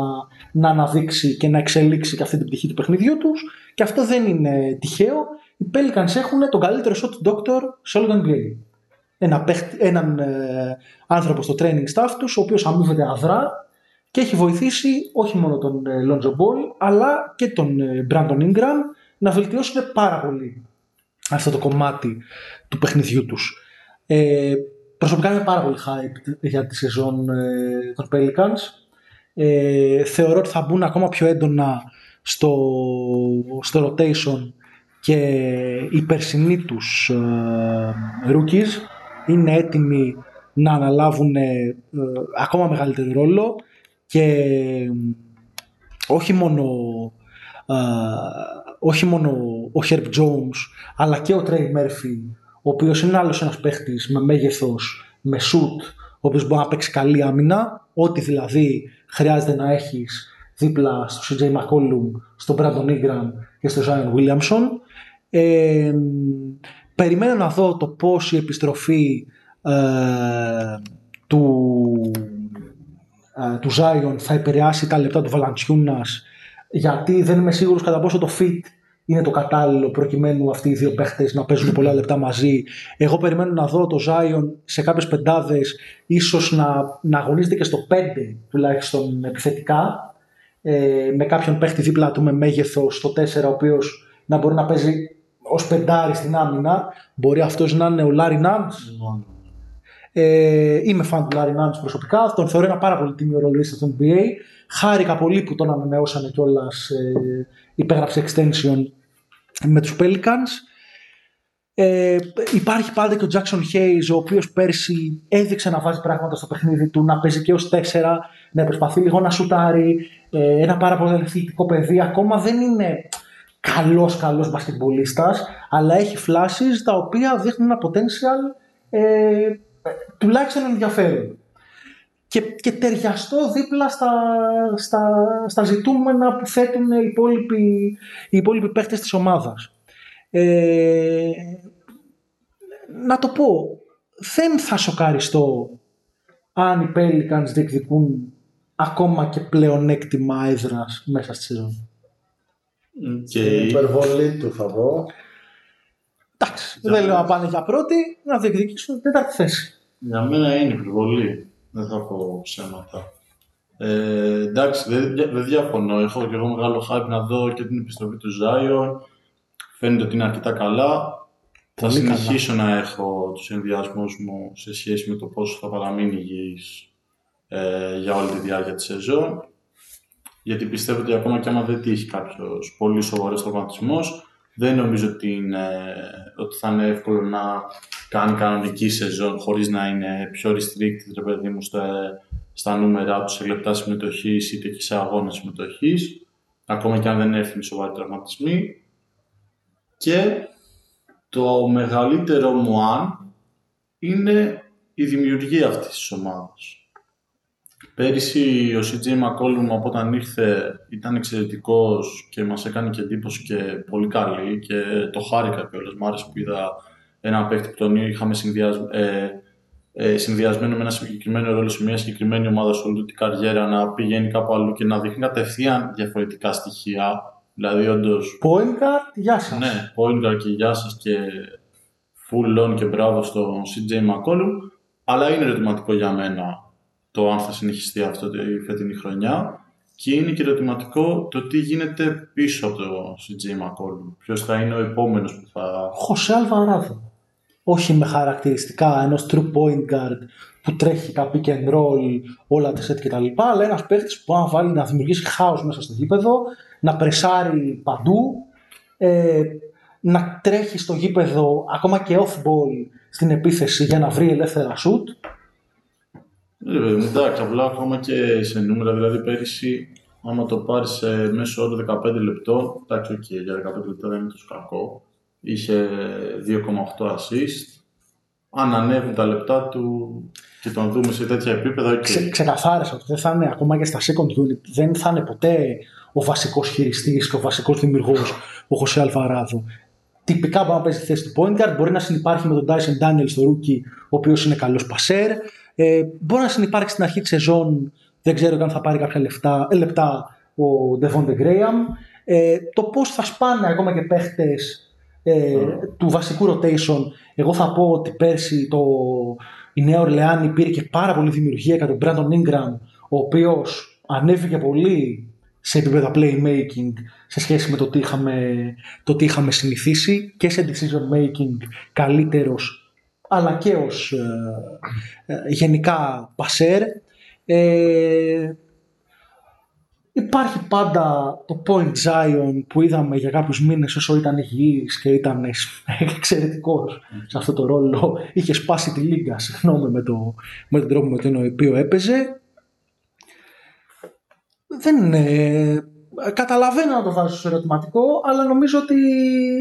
να αναδείξει και να εξελίξει και αυτή την πτυχή του παιχνιδιού τους και αυτό δεν είναι τυχαίο. Οι Pelicans έχουν τον καλύτερο shot doctor σε όλο τον NBA. Ένα παίχτη- έναν ε, άνθρωπο στο training staff τους, ο οποίος αμείβεται αδρά και έχει βοηθήσει όχι μόνο τον ε, Lonzo Ball, αλλά και τον ε, Brandon Ingram να βελτιώσουν πάρα πολύ αυτό το κομμάτι του παιχνιδιού τους. Ε, προσωπικά είμαι πάρα πολύ hyped για τη σεζόν ε, των Pelicans. Ε, θεωρώ ότι θα μπουν ακόμα πιο έντονα στο, στο rotation και οι περσινοί τους ε, rookies είναι έτοιμοι να αναλάβουν ε, ακόμα μεγαλύτερο ρόλο και ε, όχι μόνο ε, όχι μόνο ο Herb Jones, αλλά και ο Trey Murphy, ο οποίος είναι άλλος ένας παίχτης με μέγεθος, με shoot, ο οποίος μπορεί να παίξει καλή άμυνα, ό,τι δηλαδή χρειάζεται να έχεις δίπλα στο CJ McCollum, στον Brandon Ingram και στο Zion Williamson. Ε, περιμένω να δω το πώς η επιστροφή ε, του, ε, του Zion θα επηρεάσει τα λεπτά του Βαλαντσιούνας γιατί δεν είμαι σίγουρος κατά πόσο το fit είναι το κατάλληλο προκειμένου αυτοί οι δύο παίχτες να παίζουν πολλά λεπτά μαζί. Εγώ περιμένω να δω το Zion σε κάποιες πεντάδες ίσως να, να αγωνίζεται και στο 5 τουλάχιστον επιθετικά ε, με κάποιον παίχτη δίπλα του με μέγεθος στο 4 ο οποίος να μπορεί να παίζει ως πεντάρι στην άμυνα. Μπορεί αυτός να είναι ο Λάρι Νάντς. Ε, είμαι φαν του Λάρι Νάντς προσωπικά. Τον θεωρώ ένα πάρα πολύ τίμιο ρολίστα στο NBA. Χάρηκα πολύ που τον ανανεώσανε κιόλας. Ε, υπέγραψε extension με τους Pelicans. Ε, υπάρχει πάντα και ο Jackson Hayes, ο οποίος πέρσι έδειξε να βάζει πράγματα στο παιχνίδι του, να παίζει και ως 4, να προσπαθεί λίγο να σουτάρει, ε, ένα πάρα πολύ αθλητικό παιδί. Ακόμα δεν είναι καλός καλός μπασκετμπολίστας, αλλά έχει φλάσεις τα οποία δείχνουν ένα potential ε, τουλάχιστον ενδιαφέρον. Και, και ταιριαστό δίπλα στα, στα, στα ζητούμενα που θέτουν οι υπόλοιποι, οι υπόλοιποι παίχτες της ομάδας. Ε, να το πω, δεν θα σοκαριστώ αν οι Pelicans διεκδικούν ακόμα και πλεονέκτημα έδρας μέσα στη σεζόν. Και Η υπερβολή του θα πω. Εντάξει, δεν λέω να πάνε για πρώτη, να διεκδικήσουν τέταρτη θέση. Για μένα είναι υπερβολή. Δεν θα πω ψέματα. Ε, εντάξει, δεν, δια- δεν διαφωνώ. Έχω και εγώ μεγάλο hype να δω και την επιστροφή του Zion. Φαίνεται ότι είναι αρκετά καλά. Θα Πολύ καλά. συνεχίσω να έχω τους ενδιασμούς μου σε σχέση με το πόσο θα παραμείνει υγιής ε, για όλη τη διάρκεια της σεζόν. Γιατί πιστεύω ότι ακόμα και άμα δεν τύχει κάποιος πολύ σοβαρός τραυματισμός, δεν νομίζω ότι, είναι, ότι θα είναι εύκολο να κάνει κανονική σεζόν χωρίς να είναι πιο restricted, ρε παιδί μου, στα, στα νούμερα του σε λεπτά συμμετοχής είτε και σε αγώνα συμμετοχής. Ακόμα και αν δεν έρθουν σοβαροί τραυματισμοί. Και το μεγαλύτερο μου αν είναι η δημιουργία αυτής της ομάδας. Πέρυσι ο CJ McCollum από όταν ήρθε ήταν εξαιρετικός και μας έκανε και εντύπωση και πολύ καλή και το χάρηκα κιόλας. Μ' άρεσε που είδα ένα παίκτη που τον είχαμε συνδυασ... ε, ε, συνδυασμένο με ένα συγκεκριμένο ρόλο σε μια συγκεκριμένη ομάδα σε όλη του την καριέρα να πηγαίνει κάπου αλλού και να δείχνει κατευθείαν διαφορετικά στοιχεία. Δηλαδή, όντω. Point guard, γεια σας. Ναι, point guard και γεια σας και full on και μπράβο στον CJ McCollum. Αλλά είναι ερωτηματικό για μένα το αν θα συνεχιστεί αυτό τη φετινή χρονιά. Και είναι και ερωτηματικό το τι γίνεται πίσω από το CJ McCollum. Ποιος θα είναι ο επόμενος που θα. Χωσέ Αλβαράδο. Όχι με χαρακτηριστικά ενός true point guard που τρέχει τα pick and roll, όλα τα set κτλ. Αλλά ένας παίχτη που μπορεί να, βάλει, να δημιουργήσει χάος μέσα στο γήπεδο, να πρεσάρει παντού, ε, να τρέχει στο γήπεδο ακόμα και off ball στην επίθεση για να βρει ελεύθερα shoot. Ε, βέβαια, εντάξει, απλά ακόμα και σε νούμερα, δηλαδή πέρυσι, άμα το πάρεις σε μέσο όρο 15 λεπτών, εντάξει, οκ, για 15 λεπτά δεν είναι τόσο κακό. Είχε 2,8 assist. Αν ανέβουν τα λεπτά του και τον δούμε σε τέτοια επίπεδα, οκ. Ξε, ξεκαθάρισα ότι δεν θα είναι ακόμα και στα second unit, δεν θα είναι ποτέ ο βασικός χειριστής και ο βασικός δημιουργός ο Χωσέ Αλβαράδο. Τυπικά μπορεί να παίζει τη θέση του point guard, μπορεί να συνυπάρχει με τον Dyson Daniels στο rookie, ο οποίος είναι καλός πασέρ. Ε, μπορεί να συνεπάρξει στην αρχή τη σεζόν, δεν ξέρω αν θα πάρει κάποια λεφτά, ε, λεπτά ο Devonte Graham. Ε, το πώς θα σπάνε ακόμα και παίχτες ε, του βασικού rotation. Εγώ θα πω ότι πέρσι το, η Νέα Ορλεάνη πήρε και πάρα πολύ δημιουργία κατά τον Brandon Ingram, ο οποίος ανέβηκε πολύ σε επίπεδα playmaking σε σχέση με το τι είχαμε, το τι είχαμε συνηθίσει και σε decision making καλύτερος αλλά και ως ε, ε, γενικά πασέρ. Ε, υπάρχει πάντα το point Zion που είδαμε για κάποιους μήνες όσο ήταν υγιής και ήταν εξαιρετικός σε αυτό το ρόλο. Είχε σπάσει τη λίγα, συγγνώμη με, το, με τον τρόπο με τον οποίο έπαιζε. Δεν είναι... Ε, Καταλαβαίνω να το βάζω στο ερωτηματικό, αλλά νομίζω ότι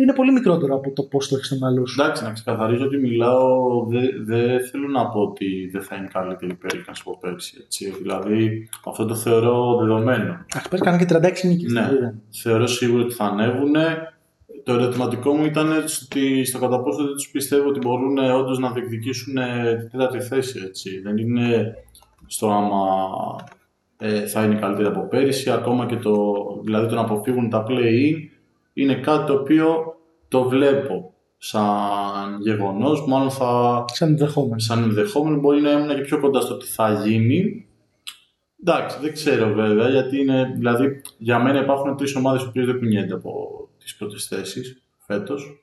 είναι πολύ μικρότερο από το πώς το έχεις στο μυαλό σου. Εντάξει, να ξεκαθαρίζω ότι μιλάω, δεν δεν θέλω να πω ότι δεν θα είναι καλύτερη η Pelicans από πέρσι. Έτσι. Δηλαδή, αυτό το θεωρώ δεδομένο. Αχ, πες, κάνανε και 36 νίκες. Ναι, δεν ήταν. θεωρώ σίγουρα ότι θα ανέβουν. Το ερωτηματικό μου ήταν ότι στο κατά πόσο δεν τους πιστεύω ότι μπορούν όντως να διεκδικήσουν ε, την τέταρτη θέση. Έτσι. Δεν είναι στο άμα ε, θα είναι καλύτερη από πέρυσι, ακόμα και το, δηλαδή το να αποφύγουν τα play-in είναι κάτι το οποίο το βλέπω σαν γεγονός, μάλλον θα, Σαν ενδεχόμενο. σαν ενδεχόμενο μπορεί να ήμουν και πιο κοντά στο τι θα γίνει. Εντάξει, δεν ξέρω βέβαια, γιατί είναι, δηλαδή για μένα υπάρχουν τρεις ομάδες που δεν κουνιούνται από τις πρώτες θέσεις φέτος.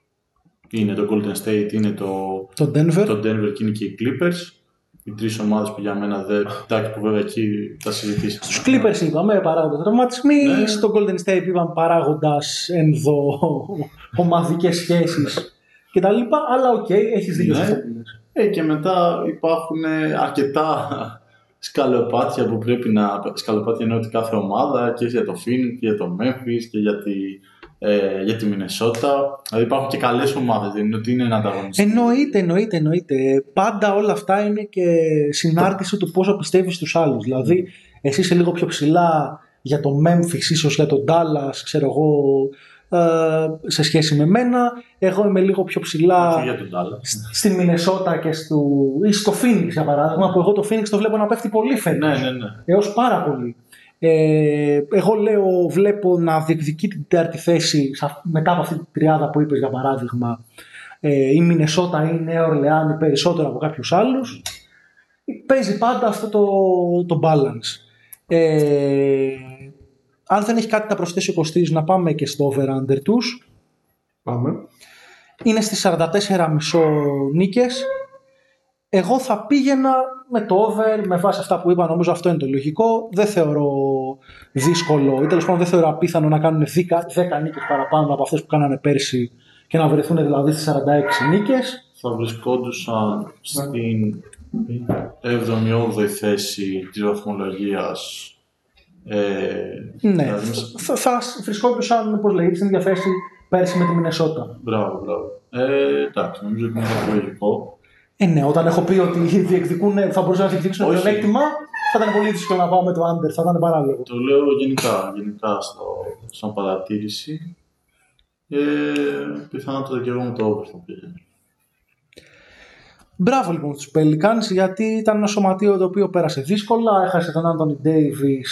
Είναι το Golden State, είναι το, Το Denver. το Denver και είναι και οι Clippers. Οι τρεις ομάδες που για μένα δεν... Εντάξει, που βέβαια εκεί τα συζητήσαμε. Στους Clippers είπαμε παράγοντα τραυματισμοί, Ναι. στο Golden State είπαμε παράγοντας ενδοομαδικές σχέσεις κτλ. Αλλά οκ, έχεις δίκιο Ναι. σε αυτό που λες. Ε, και μετά υπάρχουν ε, αρκετά σκαλοπάτια που πρέπει να. Σκαλοπάτια εννοώ ότι κάθε ομάδα και για το Phoenix και για το Memphis και για τη, ε, για τη Minnesota. Δηλαδή υπάρχουν και καλές ομάδες, δεν είναι ότι είναι ένα ανταγωνιστή. Εννοείται, εννοείται, εννοείται. Πάντα όλα αυτά είναι και συνάρτηση του πόσο πιστεύεις στους άλλους. Δηλαδή, εσύ είσαι λίγο πιο ψηλά για το Memphis, ίσως για τον Dallas, ξέρω εγώ, ε, σε σχέση με μένα. Εγώ είμαι λίγο πιο ψηλά Και για τον Dallas. στη Μινεσότα και στο, ή στο Phoenix, για παράδειγμα, που εγώ το Phoenix το βλέπω να πέφτει πολύ φέτος. Ναι, ναι, ναι. Έως πάρα πολύ. Ε, εγώ λέω, βλέπω να διεκδικεί την τέταρτη θέση σα- μετά από αυτή την τριάδα που είπες για παράδειγμα ε, η Μινεσότα ή η Νέα Ορλεάνη περισσότερο από κάποιους άλλους. Παίζει πάντα αυτό το, το balance. Ε, αν δεν έχει κάτι να προσθέσει ο Κωστής να πάμε και στο over-under τους. Πάμε. Είναι στις 44,5 νίκες. Εγώ θα πήγαινα με το over, με βάση αυτά που είπα, νομίζω αυτό είναι το λογικό. Δεν θεωρώ δύσκολο ή τέλος πάντων δεν θεωρώ απίθανο να κάνουν 10, 10 νίκες παραπάνω από αυτές που κάνανε πέρσι και να βρεθούν δηλαδή στις 46 νίκες. Θα βρισκόντουσαν στην 7η-8η θέση της βαθμολογίας. Ε, Ναι, δηλαδή, θα, θα βρισκόντουσαν, όπως λέγεται, στην ίδια θέση πέρσι με τη Μινεσότα. Μπράβο, μπράβο. Ε, εντάξει, νομίζω ότι είναι κάτι λογικό. Ε, ναι, όταν έχω πει ότι διεκδικούν, θα μπορούσαν να διεκδικήσουν Όχι. πλεονέκτημα, θα ήταν πολύ δύσκολο να πάω με το under, θα ήταν παράλογο. Το λέω γενικά, γενικά στο, σαν παρατήρηση. Ε, πιθανότατα και εγώ με το over θα πήγαινε. Μπράβο λοιπόν στους Pelicans γιατί ήταν ένα σωματείο το οποίο πέρασε δύσκολα, έχασε τον Anthony Davis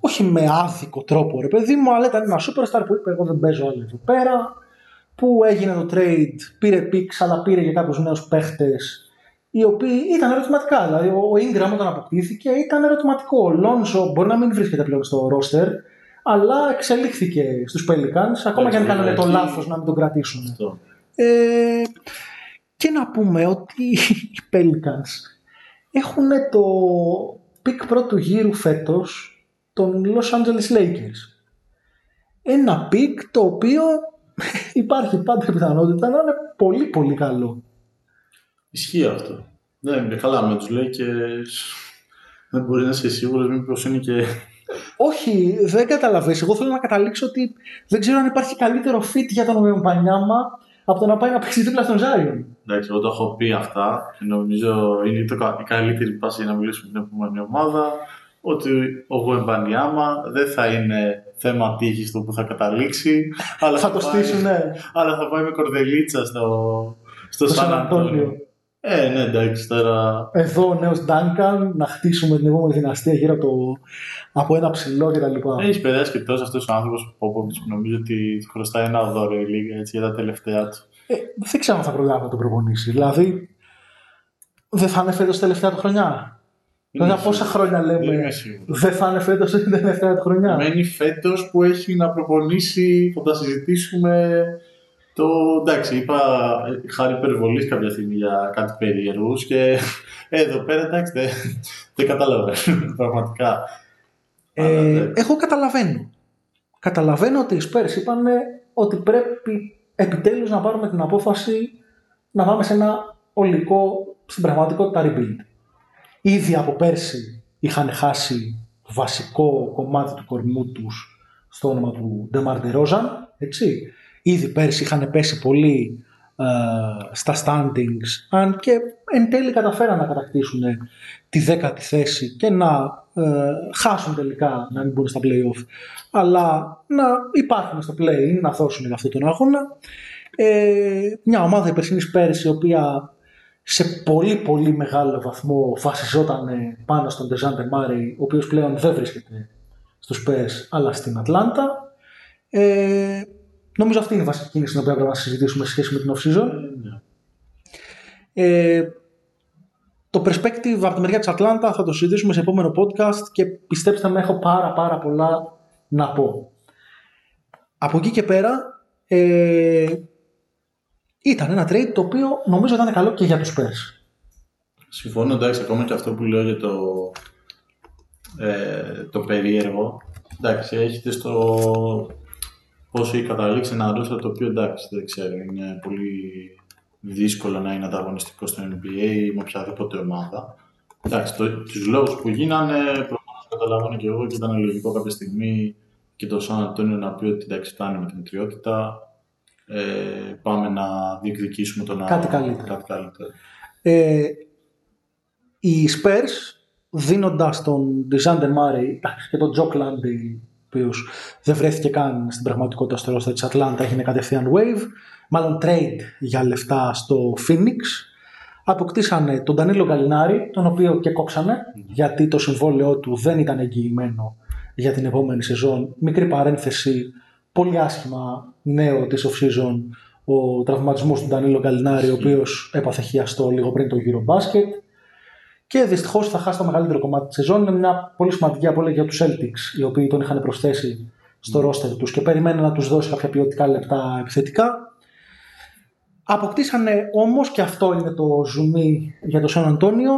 όχι με άδικο τρόπο ρε παιδί μου, αλλά ήταν ένα superstar που είπε εγώ δεν παίζω άλλο εδώ πέρα που έγινε το trade, πήρε picks αλλά πήρε και κάποιους νέους παίχτες οι οποίοι ήταν ερωτηματικά. Δηλαδή, ο Ingram όταν αποκτήθηκε ήταν ερωτηματικό. Ο Lonzo μπορεί να μην βρίσκεται πλέον στο roster, αλλά εξελίχθηκε στους Pelicans, ακόμα και αν κάνανε το εκεί- λάθος να μην τον κρατήσουν. Αυτό. Ε, και να πούμε ότι οι Pelicans έχουν το pick πρώτου γύρου φέτος των Los Angeles Lakers. Ένα pick το οποίο υπάρχει πάντα η πιθανότητα να είναι πολύ πολύ καλό. Ισχύει αυτό. Ναι, είναι καλά με τους λέει και δεν μπορεί να είσαι σίγουρος μήπως είναι και... Όχι, δεν καταλαβαίνεις. Εγώ θέλω να καταλήξω ότι δεν ξέρω αν υπάρχει καλύτερο fit για τον Ομπανιάμα από το να πάει να παίξει δίπλα στον Ζάιον. Εντάξει, εγώ το έχω πει αυτά και νομίζω είναι το, κα- η καλύτερη πάση για να μιλήσουμε με την επόμενη ομάδα ότι ο Γουεμπανιάμα δεν θα είναι θέμα τύχης το που θα καταλήξει αλλά Θα το πάει- στήσουν, ναι. αλλά θα πάει με κορδελίτσα στο, στο Στο Σαν Σαν Αντώνιο. Αντώνιο. Ε, ναι, εντάξει, τώρα Εδώ ο νέος Ντάνκαν να χτίσουμε την επόμενη δυναστεία γύρω από, το, από ένα ψηλό κτλ. έχει περάσει και τόσο αυτός ο άνθρωπος ο Πόποβιτς που νομίζω ότι του χρωστάει ένα δώρο η Λίγα έτσι, για τα τελευταία του. Ε, δεν ξέρω αν θα προλάβει να τον προπονήσει. Δηλαδή, δεν θα είναι φέτος τελευταία του χρονιά. Δηλαδή, Είμαι πόσα σίγουρος. χρόνια Δεν λέμε είμαι σίγουρος. δεν θα είναι φέτος την τελευταία του χρονιά. Μένει φέτος που έχει να προπονήσει, θα τα συζητήσουμε. Το εντάξει, είπα ε, χάρη υπερβολής κάποια στιγμή για κάτι περίεργους και εδώ πέρα εντάξει δεν, δεν κατάλαβα πραγματικά. Αλλά, Ε, εντάξει. εγώ καταλαβαίνω. Καταλαβαίνω ότι οι Spurs είπαν ότι πρέπει επιτέλους να πάρουμε την απόφαση να πάμε σε ένα ολικό, στην πραγματικότητα rebuild. Ήδη από πέρσι είχαν χάσει βασικό κομμάτι του κορμού τους στο όνομα του Ντεμάρ Ντερόζαν, έτσι. Ήδη πέρσι είχαν πέσει πολύ ε, στα standings, αν και εν τέλει καταφέραν να κατακτήσουν τη δέκατη θέση και να ε, χάσουν τελικά να μην μπουν στα play-off, αλλά να υπάρχουν στο play να δώσουν για αυτό τον αγώνα. Ε, μια ομάδα η περσινής πέρσι, η οποία σε πολύ πολύ μεγάλο βαθμό βασιζόταν πάνω στον Ντεζάντε Μάρεϊ, ο οποίος πλέον δεν βρίσκεται στους Spurs αλλά στην Ατλάντα. Ε, νομίζω αυτή είναι η βασική κίνηση την οποία πρέπει να συζητήσουμε σε σχέση με την off-season. Ε, το perspective από τη μεριά της Ατλάντα θα το συζητήσουμε σε επόμενο podcast και πιστέψτε με έχω πάρα πάρα πολλά να πω. Από εκεί και πέρα ε, ήταν ένα trade το οποίο νομίζω ήταν καλό και για τους Spurs. Συμφωνώ, εντάξει, ακόμα και αυτό που λέω για το, ε, το περίεργο. Εντάξει, έχετε στο πόσο έχει καταλήξει ένα ρόστα το οποίο εντάξει, δεν ξέρω, είναι πολύ δύσκολο να είναι ανταγωνιστικό στο NBA με οποιαδήποτε ομάδα. Εντάξει, το, τους λόγους που γίνανε, προφανώς καταλαβαίνω και εγώ και ήταν λογικό κάποια στιγμή και το Σαν Αντώνιο να πει ότι εντάξει, φτάνει με την τριότητα, ε, πάμε να διεκδικήσουμε τον Κάτι καλύτερο. Κάτι καλύτερο. Ε, οι Spurs δίνοντας τον Ντιζάντε Μάρεϊ και τον Τζοκ Λάντεϊλ ο οποίος δεν βρέθηκε καν στην πραγματικότητα στο roster της Ατλάντα, έγινε κατευθείαν waive, μάλλον trade για λεφτά στο Phoenix. Αποκτήσανε τον Ντανίλο Γκαλινάρι, τον οποίο και κόψανε, γιατί το συμβόλαιό του δεν ήταν εγγυημένο για την επόμενη σεζόν. Μικρή παρένθεση, πολύ άσχημα νέο της off-season, ο τραυματισμός του Ντανίλο Γκαλινάρη, ο οποίος έπαθε χιαστό λίγο πριν το Eurobasket και δυστυχώς θα χάσει το μεγαλύτερο κομμάτι της σεζόν. Είναι μια πολύ σημαντική απώλεια για τους Celtics, οι οποίοι τον είχαν προσθέσει στο ρόστερ τους και περιμένουν να τους δώσει κάποια ποιοτικά λεπτά επιθετικά. Αποκτήσανε όμως, και αυτό είναι το ζουμί για το Σαν Αντώνιο,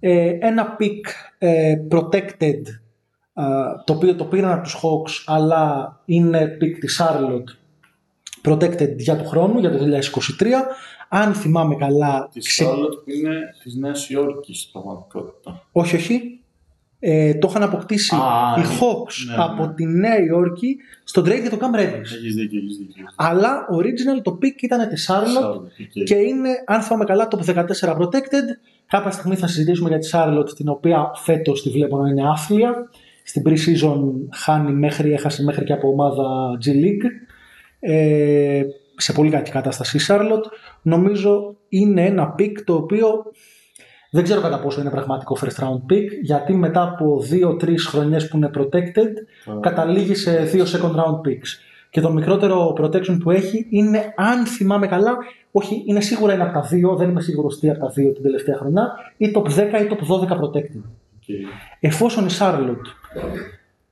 ε, ένα pick ε, protected ε, το οποίο το πήραν από τους Hawks αλλά είναι pick της Charlotte protected για του χρόνου, για το 2023 αν θυμάμαι καλά... Της ξε... που είναι της Νέας Υόρκης στην πραγματικότητα. Όχι, όχι. Ε, το είχαν αποκτήσει Α, οι ναι. Hawks ναι, ναι. από τη Νέα Υόρκη στον trade για το Cam Reddish. Έχεις δίκιο, έχεις δίκιο. Αλλά original το pick ήταν της Charlotte okay. και είναι, αν θυμάμαι καλά, το 14 protected. Κάποια στιγμή θα συζητήσουμε για τη Charlotte, την οποία φέτος τη βλέπω να είναι άθλια. Στην pre-season χάνει μέχρι, έχασε μέχρι και από ομάδα G League. Ε, σε πολύ κακή κατάσταση η Charlotte. Νομίζω είναι ένα pick το οποίο δεν ξέρω κατά πόσο είναι πραγματικό first round pick, γιατί μετά από 2-3 χρονιές που είναι protected, καταλήγει σε 2 second round picks. Και το μικρότερο protection που έχει είναι, αν θυμάμαι καλά, όχι, είναι σίγουρα ένα από τα δύο, δεν είμαι σίγουρος τι από τα δύο την τελευταία χρονιά, ή top 10 ή top 12 protected. Okay. Εφόσον η Charlotte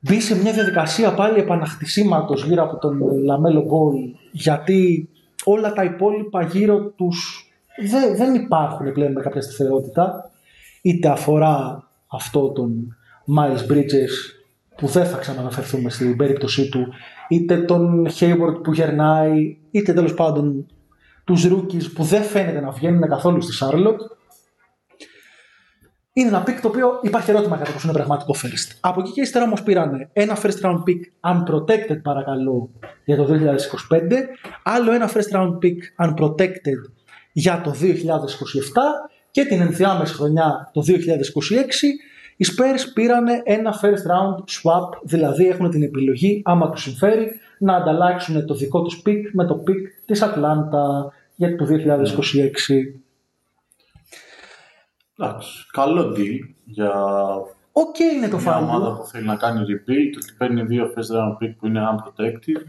μπει σε μια διαδικασία πάλι επαναχτισήματος γύρω από τον Λαμέλο Ball, γιατί όλα τα υπόλοιπα γύρω τους δεν, δεν υπάρχουν πλέον με κάποια σταθερότητα. Είτε αφορά αυτό τον Miles Bridges που δεν θα ξαναναφερθούμε στην περίπτωσή του, είτε τον Hayward που γερνάει, είτε τέλος πάντων τους rookies που δεν φαίνεται να βγαίνουν καθόλου στη Charlotte. Είναι ένα pick το οποίο υπάρχει ερώτημα κατά πόσο είναι πραγματικό first. Από εκεί και ύστερα όμως πήραν ένα first round pick unprotected παρακαλώ για το 2025, άλλο ένα first round pick unprotected για το 2027 και την ενδιάμεση χρονιά το 2026 οι Spurs πήραν ένα first round swap, δηλαδή έχουν την επιλογή άμα τους συμφέρει να ανταλλάξουν το δικό τους pick με το pick της Ατλάντα για το 2026. Εντάξει, καλό deal για okay είναι το μια ομάδα που θέλει να κάνει rebuild, ότι παίρνει δύο first round pick που είναι unprotected.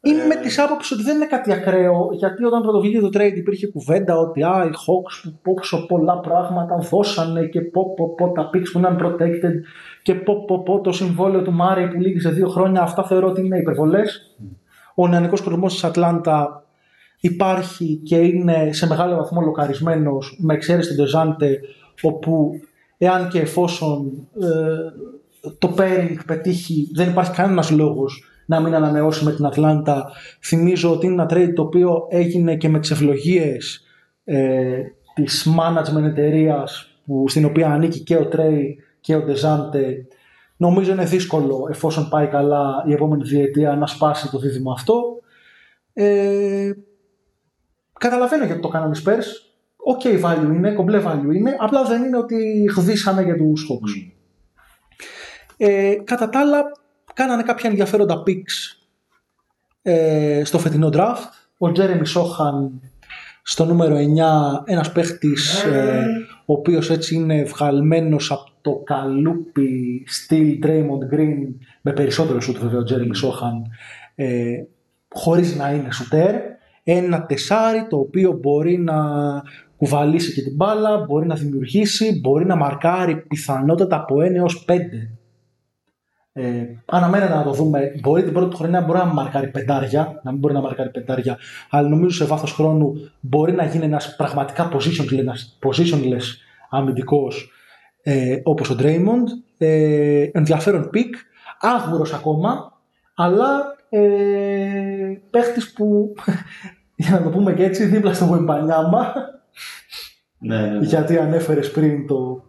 Είμαι ε... με τη άποψη ότι δεν είναι κάτι ακραίο, γιατί όταν πρωτοβγήκε το trade υπήρχε κουβέντα ότι α, οι Hawks που πόσο πολλά πράγματα δώσανε και πω, πω, πω τα picks που είναι unprotected και πω, πω, πω το συμβόλαιο του Μάρεϊ που λήγει σε δύο χρόνια, αυτά θεωρώ ότι είναι υπερβολές. Mm. Ο νεανικός κορμός της Ατλάντα υπάρχει και είναι σε μεγάλο βαθμό λοκαρισμένος με εξαίρεση τον Ντεζάντε όπου εάν και εφόσον ε, το pairing πετύχει δεν υπάρχει κανένας λόγος να μην ανανεώσει με την Ατλάντα. Θυμίζω ότι είναι ένα trade το οποίο έγινε και με τις ευλογίες ε, της management εταιρείας στην οποία ανήκει και ο Τρέι και ο Ντεζάντε Νομίζω είναι δύσκολο εφόσον πάει καλά η επόμενη διετία να σπάσει το δίδυμο αυτό. Ε, καταλαβαίνω γιατί το κάνανε οι Spurs. Ok value είναι, κομπλέ value είναι, απλά δεν είναι ότι γδύσανε για τους Hawks. Ε, κατά τα άλλα, κάνανε κάποια ενδιαφέροντα picks ε, στο φετινό draft. Ο Τζέρεμι Σόχαν στο νούμερο 9, ένας παίχτης ε, ο οποίος έτσι είναι βγαλμένος από το καλούπι στυλ Draymond Green με περισσότερο σουτ βέβαια ο Τζέρεμι Σόχαν ε, χωρίς να είναι σουτέρ. Ένα τεσάρι το οποίο μπορεί να κουβαλήσει και την μπάλα, μπορεί να δημιουργήσει, μπορεί να μαρκάρει πιθανότατα από 1 έως 5 ε, αναμένεται να το δούμε. Μπορεί την πρώτη χρονιά μπορεί να μαρκάρει πεντάρια, να μην μπορεί να μαρκάρει πεντάρια, αλλά νομίζω σε βάθος χρόνου μπορεί να γίνει ένας πραγματικά positionless, positionless αμυντικός ε, όπως ο Draymond. Ε, ενδιαφέρον pick, άγουρος ακόμα, αλλά ε, παίχτης που, για να το πούμε και έτσι, δίπλα στο Βεμπανιάμα. Ναι, ναι, ναι. Γιατί ανέφερες πριν το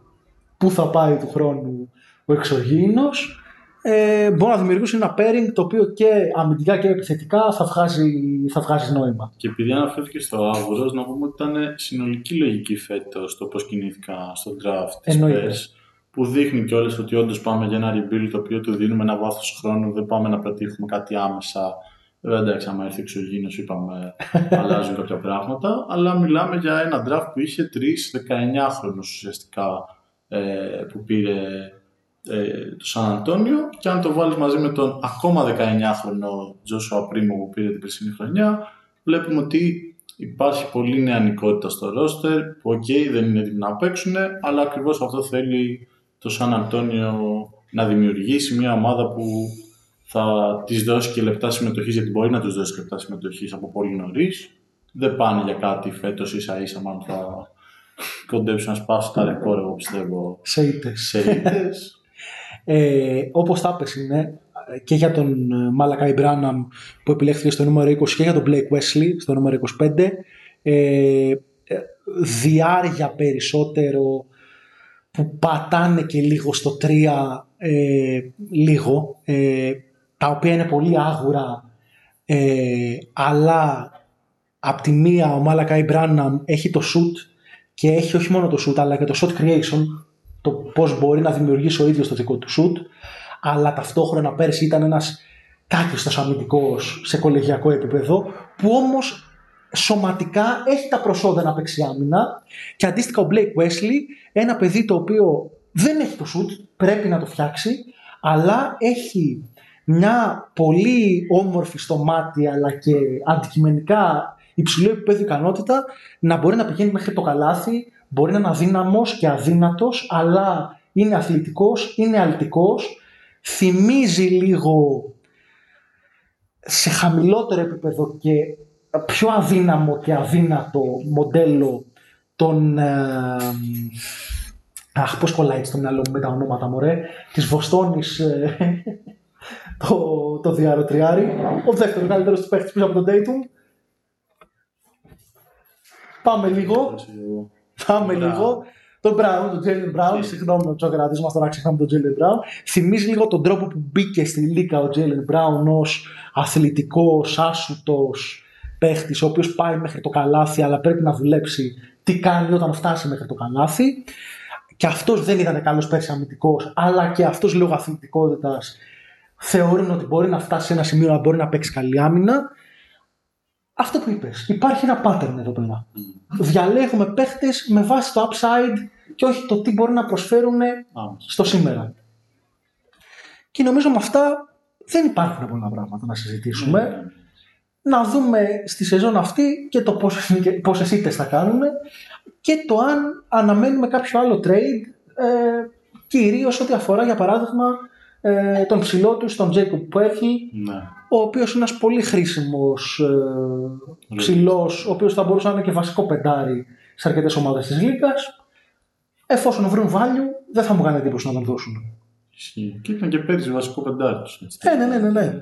πού θα πάει του χρόνου ο εξωγήινος ε, μπορεί να δημιουργήσει ένα pairing το οποίο και αμυντικά και επιθετικά θα βγάζει, θα βγάζει νόημα. Και επειδή αναφέρθηκε στο άγουρος, να πούμε ότι ήταν συνολική λογική φέτος το πώς κινήθηκαν στο draft της Εννοείται. Spurs, που δείχνει κιόλας ότι όντως πάμε για ένα rebuild το οποίο του δίνουμε ένα βάθος χρόνου, δεν πάμε να πετύχουμε κάτι άμεσα. Βέβαια, εντάξει, άμα έρθει εξωγήινος, είπαμε αλλάζουν κάποια πράγματα. Αλλά μιλάμε για ένα draft που είχε τρεις 19χρονους ουσιαστικά ε, που πήρε ε, το Σαν Αντώνιο και αν το βάλεις μαζί με τον ακόμα 19χρονο Τζόσουα Πρίμο που πήρε την περσινή χρονιά βλέπουμε ότι υπάρχει πολύ νεανικότητα στο ρόστερ που οκ δεν είναι έτοιμοι να παίξουν αλλά ακριβώς αυτό θέλει το Σαν Αντώνιο να δημιουργήσει μια ομάδα που θα της δώσεις και λεπτά συμμετοχής γιατί μπορεί να τους δώσεις λεπτά συμμετοχής από πολύ νωρίς. Δεν πάνε για κάτι φέτος ίσα ίσα μάλλον θα κοντέψουν να σπάσουν τα ρεκόρ εγώ πιστεύω Σε ήττες. σε ήττες. Ε, όπως τα πες είναι και για τον Μάλακαϊ Μπράναμ που επιλέχθηκε στο νούμερο 20 και για τον Blake Wesley στο νούμερο 25 ε, ε, διάρκεια περισσότερο που πατάνε και λίγο στο 3 ε, λίγο ε, τα οποία είναι πολύ άγουρα ε, αλλά απ' τη μία ο Μάλακαϊ Μπράναμ έχει το shoot και έχει όχι μόνο το shoot αλλά και το shot creation το πώς μπορεί να δημιουργήσει ο ίδιος το δικό του shoot αλλά ταυτόχρονα πέρσι ήταν ένας κάκιστος αμυντικός σε κολεγιακό επίπεδο που όμως σωματικά έχει τα προσόντα να παίξει άμυνα και αντίστοιχα ο Blake Wesley ένα παιδί το οποίο δεν έχει το shoot, πρέπει να το φτιάξει αλλά έχει μια πολύ όμορφη στο μάτι αλλά και αντικειμενικά υψηλό επίπεδο ικανότητα να μπορεί να πηγαίνει μέχρι το καλάθι, μπορεί να είναι αδύναμος και αδύνατος, αλλά είναι αθλητικός, είναι αλτικός, θυμίζει λίγο σε χαμηλότερο επίπεδο και πιο αδύναμο και αδύνατο μοντέλο των... ε, αχ, πώς κολλάει έτσι στο μυαλό μου με τα ονόματα, μωρέ, της Βοστόνης ε, το, το διαρροτριάρι, ο δεύτερος καλύτερος του παίχτης πίσω από τον Dayton. Πάμε λίγο. Πάμε Brown. λίγο. Τον Brown, τον Jalen Brown, συγγνώμη με του ακρατέ μα τώρα ξεχνάμε τον Jalen Brown. Θυμίζει λίγο τον τρόπο που μπήκε στη Λίκα ο Jalen Brown ως αθλητικός, άσουτος παίχτης, ο οποίος πάει μέχρι το καλάθι, αλλά πρέπει να δουλέψει τι κάνει όταν φτάσει μέχρι το καλάθι. Και αυτός δεν ήταν καλός πέρσι αμυντικός, αλλά και αυτός λόγω αθλητικότητας θεωρούν ότι μπορεί να φτάσει σε ένα σημείο να μπορεί να παίξει καλή άμυνα. Αυτό που είπες. Υπάρχει ένα pattern εδώ πέρα. Διαλέγουμε παίχτες με βάση το upside και όχι το τι μπορούν να προσφέρουν Άμεσα. στο σήμερα. Και νομίζω με αυτά δεν υπάρχουν πολλά πράγματα να συζητήσουμε. Να δούμε στη σεζόν αυτή και το πόσες, πόσες ήττες θα κάνουμε και το αν αναμένουμε κάποιο άλλο trade ε, κυρίως ό,τι αφορά για παράδειγμα ε, τον ψηλό του, τον Jacob Puerkey Ναι. ο οποίος είναι ένας πολύ χρήσιμος ε, ψηλός, ο οποίος θα μπορούσε να είναι και βασικό πεντάρι σε αρκετές ομάδες της Λίγκας. Εφόσον βρουν value, δεν θα μου κάνει εντύπωση να τον δώσουν. Ισχύει. Και ήταν και πέρυσι βασικό πεντάρι τους, έτσι. Ε, ναι, ναι, ναι, ναι.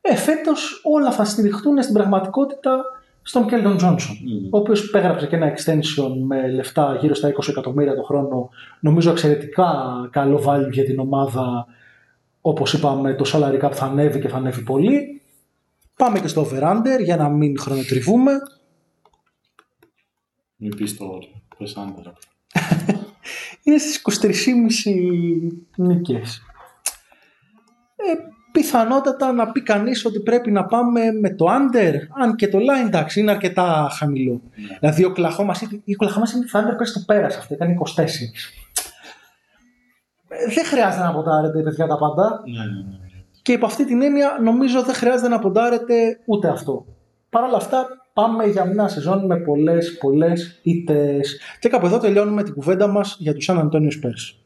Ε, φέτος όλα θα στηριχτούν στην πραγματικότητα στον Κέλτον Τζόνσον, Μμμ. ο οποίος υπέγραψε και ένα extension με λεφτά γύρω στα 20 εκατομμύρια το χρόνο, νομίζω εξαιρετικά καλό value για την ομάδα όπως είπαμε το salary cap θα ανέβει και θα ανέβει πολύ. Πάμε και στο over-under για να μην χρονοτριβούμε. Μην πεις το όριο. Πες άντερα. Είναι στις 23,5 νίκες. Ε, πιθανότατα να πει κανείς ότι πρέπει να πάμε με το under, αν και το line εντάξει είναι αρκετά χαμηλό. Δηλαδή ο Oklahoma City, η Oklahoma City Thunder πες το πέρασε αυτό, ήταν 24. Ε, δεν χρειάζεται να ποντάρετε παιδιά τα πάντα. Ναι, ναι, ναι. Και υπό αυτή την έννοια νομίζω δεν χρειάζεται να ποντάρετε ούτε αυτό. Παρ' όλα αυτά πάμε για μια σεζόν με πολλές πολλές ήττες. Και κάπου εδώ τελειώνουμε την κουβέντα μας για τους San Antonio Spurs.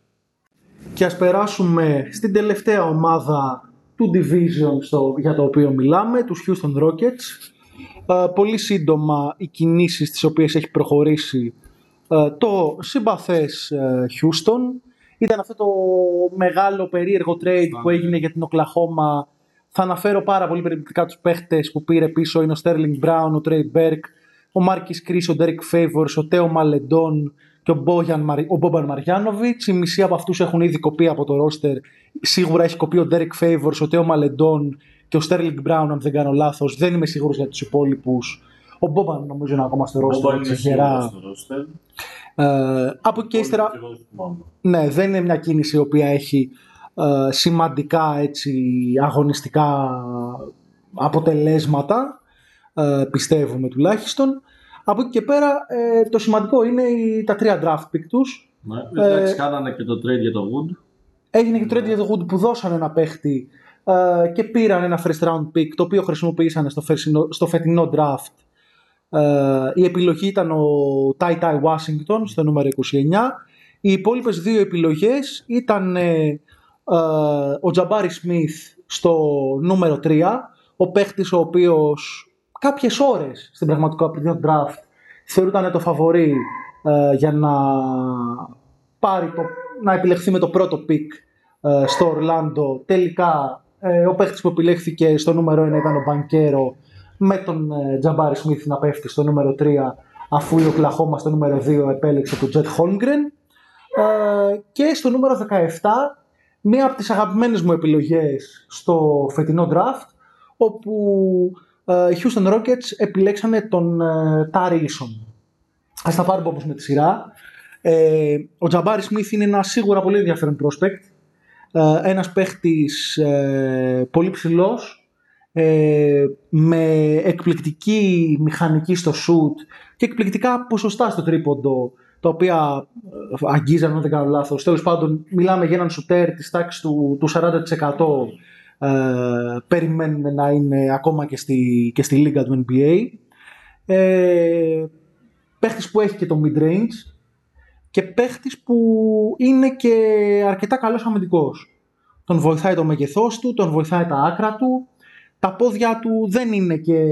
Και ας περάσουμε στην τελευταία ομάδα του Division στο, για το οποίο μιλάμε, τους Houston Rockets. Ε, πολύ σύντομα οι κινήσεις τις οποίες έχει προχωρήσει ε, το συμπαθές ε, Houston. Ήταν αυτό το μεγάλο περίεργο trade που έγινε για την Οκλαχώμα. Θα αναφέρω πάρα πολύ περιπτικά τους παίχτες που πήρε πίσω. Είναι ο Sterling Brown, ο Trey Burke, ο Μάρκης Κρίς, ο Derek Favors, ο Τέο Μαλεντόν και ο, Bojan, Μαρι- ο Μπόμπαν Μαριάνοβιτς. Οι μισοί από αυτούς έχουν ήδη κοπεί από το roster. Σίγουρα έχει κοπεί ο Derek Favors, ο Τέο Μαλεντόν και ο Sterling Brown, αν δεν κάνω λάθος. Δεν είμαι σίγουρος για τους υπόλοιπους. Ο Μπόμπαν νομίζω είναι ακόμα στο roster. Όμπα είναι είναι γερά. σίγουρο στο roster. Ε, από εκεί και ύστερα Εγώ δεν θυμάμαι. ναι, δεν είναι μια κίνηση η οποία έχει ε, σημαντικά έτσι, αγωνιστικά αποτελέσματα, ε, πιστεύουμε τουλάχιστον. Από εκεί και πέρα ε, το σημαντικό είναι οι, τα τρία draft pick τους. Ναι. Εντάξει, κάνανε και το trade για το Wood. Έγινε και το trade για το Wood που δώσανε ένα παίχτη ε, και πήραν ένα first round pick το οποίο χρησιμοποίησαν στο, φερσινό, στο φετινό draft. Ε, η επιλογή ήταν ο Tai Tai Washington στο νούμερο 29. Οι υπόλοιπες δύο επιλογές ήταν ε, ε, ο Τζαμπάρι Σμιθ στο νούμερο 3, ο παίχτης ο οποίος κάποιες ώρες στην πραγματικότητα πριν το draft θεωρούταν το φαβορί ε, για να πάρει το, να επιλεχθεί με το πρώτο pick ε, στο Ορλάντο. Τελικά ε, ο παίχτης που επιλέχθηκε στο νούμερο 1 ήταν ο Μπανκέρο με τον ε, Τζαμπάρι Σμιθ να πέφτει στο νούμερο 3 αφού η Οκλαχώμα στο νούμερο 2 επέλεξε τον Τζετ Χόλγκρεν. Ε, και στο νούμερο 17 μία από τις αγαπημένες μου επιλογές στο φετινό draft όπου ε, οι Houston Rockets επιλέξανε τον ε, Tari Eason. Ας τα πάρουμε όμως με τη σειρά. Ε, ο Τζαμπάρι Σμιθ είναι ένα σίγουρα πολύ ενδιαφέρον prospect. Ε, ένας παίχτης ε, πολύ ψηλός, ε, με εκπληκτική μηχανική στο shoot και εκπληκτικά ποσοστά στο τρίποντο, τα οποία ε, αγγίζαν, αν δεν κάνω λάθος. Τέλος πάντων, μιλάμε για έναν σουτέρ της τάξης του, του 40%. Ε, περιμένουμε να είναι ακόμα και στη, και στη λίγα του NBA. Ε, παίχτης που έχει και το mid-range και παίχτης που είναι και αρκετά καλός αμυντικός. Τον βοηθάει το μέγεθός του, τον βοηθάει τα άκρα του. Τα πόδια του δεν είναι και,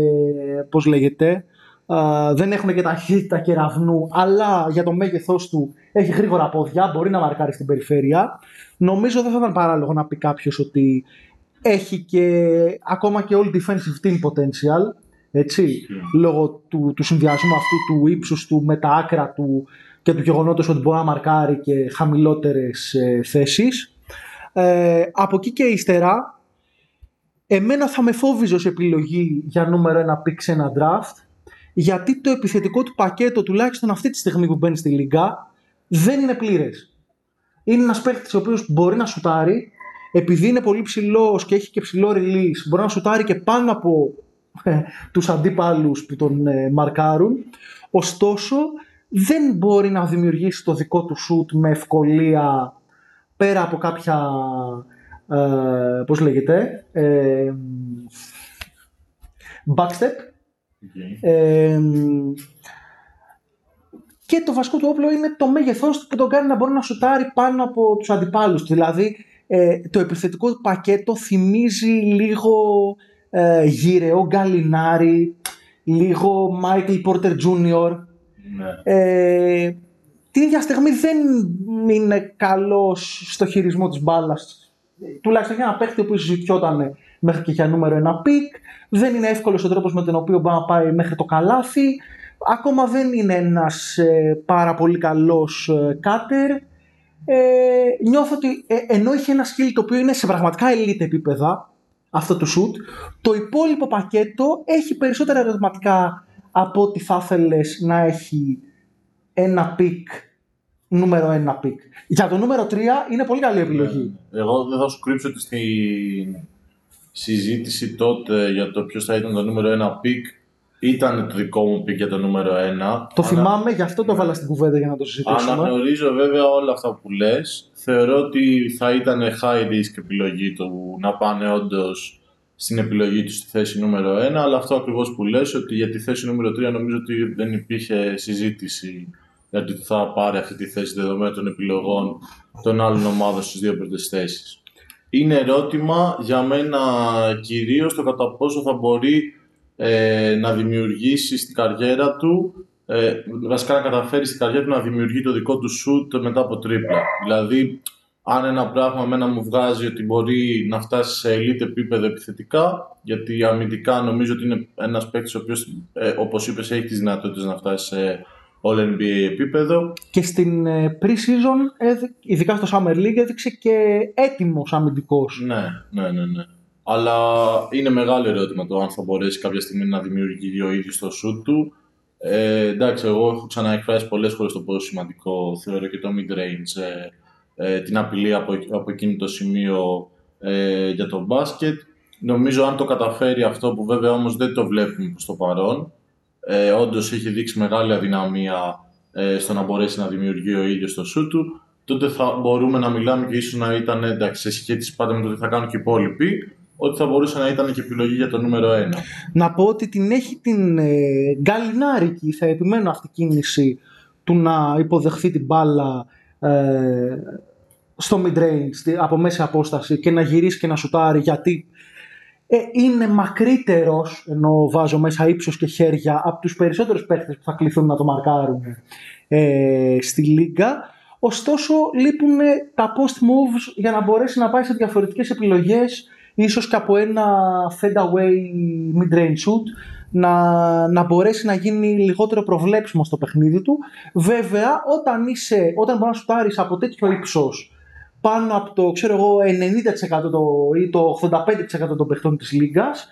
πώς λέγεται, α, δεν έχουν και ταχύτητα κεραυνού, αλλά για το μέγεθός του έχει γρήγορα πόδια, μπορεί να μαρκάρει στην περιφέρεια. Νομίζω δεν θα ήταν παράλογο να πει κάποιος ότι έχει και ακόμα και all defensive team potential, έτσι, λόγω του, του συνδυασμού αυτού του ύψους του με τα άκρα του και του γεγονότος ότι μπορεί να μαρκάρει και χαμηλότερες ε, θέσεις. Ε, από εκεί και ύστερα, εμένα θα με φόβιζε ως επιλογή για νούμερο ένα pick σε ένα draft, γιατί το επιθετικό του πακέτο, τουλάχιστον αυτή τη στιγμή που μπαίνει στη Λίγκα, δεν είναι πλήρες. Είναι ένας παίχτης ο οποίος μπορεί να σουτάρει, επειδή είναι πολύ ψηλός και έχει και ψηλό release, μπορεί να σουτάρει και πάνω από ε, τους αντίπαλους που τον ε, μαρκάρουν. Ωστόσο, δεν μπορεί να δημιουργήσει το δικό του σουτ με ευκολία πέρα από κάποια, ε, πώς λέγεται, ε, backstep. Ok. Ε, και το βασικό του όπλο είναι το μέγεθός του που τον κάνει να μπορεί να σουτάρει πάνω από τους αντιπάλους του. Δηλαδή, ε, το επιθετικό του πακέτο θυμίζει λίγο ε, γηραιό Γκαλινάρι, λίγο Michael Porter Jr. Ναι. Ε, την ίδια στιγμή δεν είναι καλός στο χειρισμό της μπάλας. Τουλάχιστον για ένα παίχτη που συζητιόταν μέχρι και για νούμερο ένα pick. Δεν είναι εύκολος ο τρόπος με τον οποίο μπορεί να πάει μέχρι το καλάθι. Ακόμα δεν είναι ένας ε, πάρα πολύ καλός ε, cutter. ε, νιώθω ότι ε, ενώ είχε ένα skill το οποίο είναι σε πραγματικά elite επίπεδα, αυτό το σουτ, το υπόλοιπο πακέτο έχει περισσότερα ερωτηματικά από ότι θα ήθελες να έχει ένα pick, νούμερο ένα pick. Για το νούμερο 3 είναι πολύ καλή επιλογή. Εγώ δεν θα σου κρύψω ότι στη συζήτηση τότε για το ποιος θα ήταν το νούμερο ένα pick ήταν το δικό μου pick για το νούμερο ένα. Το Ανα- θυμάμαι, γι' αυτό το έβαλα στην κουβέντα για να το συζητήσουμε. Αναγνωρίζω βέβαια όλα αυτά που λες. Θεωρώ ότι θα ήταν high risk επιλογή του να πάνε όντως στην επιλογή τους στη θέση νούμερο 1, αλλά αυτό ακριβώς που λες ότι για τη θέση νούμερο 3 νομίζω ότι δεν υπήρχε συζήτηση για το ότι θα πάρει αυτή τη θέση δεδομένων των επιλογών των άλλων ομάδων στις δύο πρώτες θέσεις. Είναι ερώτημα για μένα κυρίως το κατά πόσο θα μπορεί ε, να δημιουργήσει στην καριέρα του ε, βασικά να καταφέρει στην καριέρα του να δημιουργεί το δικό του shoot μετά από τρίπλα. Δηλαδή, αν ένα πράγμα μένα μου βγάζει ότι μπορεί να φτάσει σε elite επίπεδο επιθετικά, γιατί αμυντικά νομίζω ότι είναι ένας παίκτης ο οποίος, ε, όπως είπες, έχει τις δυνατότητες να φτάσει σε All NBA επίπεδο. Και στην ε, pre-season, έδει- ειδικά στο Summer League, έδειξε και έτοιμος αμυντικός. Ναι, ναι, ναι, ναι. Αλλά είναι μεγάλο ερώτημα το αν θα μπορέσει κάποια στιγμή να δημιουργεί ο ίδιος το shoot του. Ε, εντάξει, εγώ έχω ξαναεκφράσει πολλές φορές το πόσο σημαντικό θεωρώ και το mid-range, ε, ε, την απειλή από, από εκείνο το σημείο ε, για το μπάσκετ. Νομίζω αν το καταφέρει αυτό που βέβαια όμως δεν το βλέπουμε προς το παρόν, ε, όντως έχει δείξει μεγάλη αδυναμία ε, στο να μπορέσει να δημιουργεί ο ίδιος το σου του, τότε θα μπορούμε να μιλάμε και ίσως να ήταν εντάξει, σε σχέση πάντα με το τι θα κάνουν και οι υπόλοιποι, ότι θα μπορούσε να ήταν και επιλογή για το νούμερο 1. Να πω ότι την έχει την ε, γκαλινάρικη, θα επιμένω αυτή η κίνηση του να υποδεχθεί την μπάλα ε, στο mid-range, στη- από μέση απόσταση και να γυρίσει και να σουτάρει γιατί ε, είναι μακρύτερος, ενώ βάζω μέσα ύψος και χέρια, από τους περισσότερους παίχτες που θα κληθούν να το μαρκάρουν ε, στη Λίγκα. Ωστόσο, λείπουν τα post moves για να μπορέσει να πάει σε διαφορετικές επιλογές, ίσως και από ένα fade away mid-range shoot, να, να μπορέσει να γίνει λιγότερο προβλέψιμο στο παιχνίδι του. Βέβαια, όταν, είσαι, όταν μπορείς να σουτάρεις από τέτοιο ύψος, πάνω από το, ξέρω εγώ, 90% το, ή το 85% των παιχτών της Λίγκας,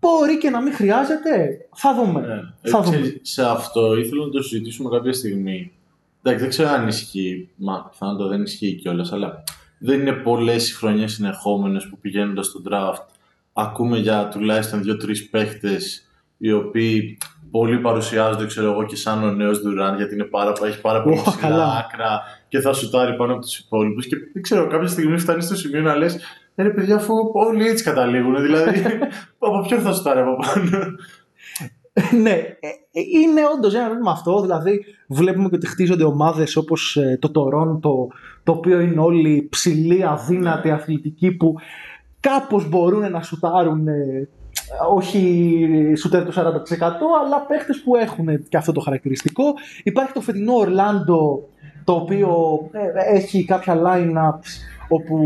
μπορεί και να μην χρειάζεται. Θα δούμε. Ναι. Θα Ε, δούμε. ξέρεις, σε αυτό ήθελα να το συζητήσουμε κάποια στιγμή. Εντάξει, δεν ξέρω αν ισχύει, μα πιθανότατα δεν ισχύει κιόλας, αλλά δεν είναι πολλές οι χρονιές συνεχόμενες που πηγαίνοντας στο draft ακούμε για τουλάχιστον δύο-τρεις παίχτες οι οποίοι πολλοί παρουσιάζονται, ξέρω εγώ, και σαν ο νέος Ντουράν, γιατί είναι πάρα, έχει πάρα πολύ Ω, ψηλά καλά. άκρα και θα σουτάρει πάνω από τους υπόλοιπους. Και δεν ξέρω, κάποια στιγμή φτάνεις στο σημείο να λες: ρε παιδιά, αφού όλοι έτσι καταλήγουν. Δηλαδή, από ποιον θα σουτάρει από πάνω; ναι, ε, ε, είναι όντως ένα πρόβλημα αυτό. Δηλαδή, βλέπουμε και ότι χτίζονται ομάδες όπως το Τορόντο, το οποίο είναι όλοι ψηλοί, αδύνατοι, αθλητικοί, που κάπως μπορούν να σουτάρουν. ε, όχι σουτέρ το 40% αλλά παίχτες που έχουν και αυτό το χαρακτηριστικό. Υπάρχει το φετινό Ορλάντο το οποίο ε, έχει κάποια line-ups όπου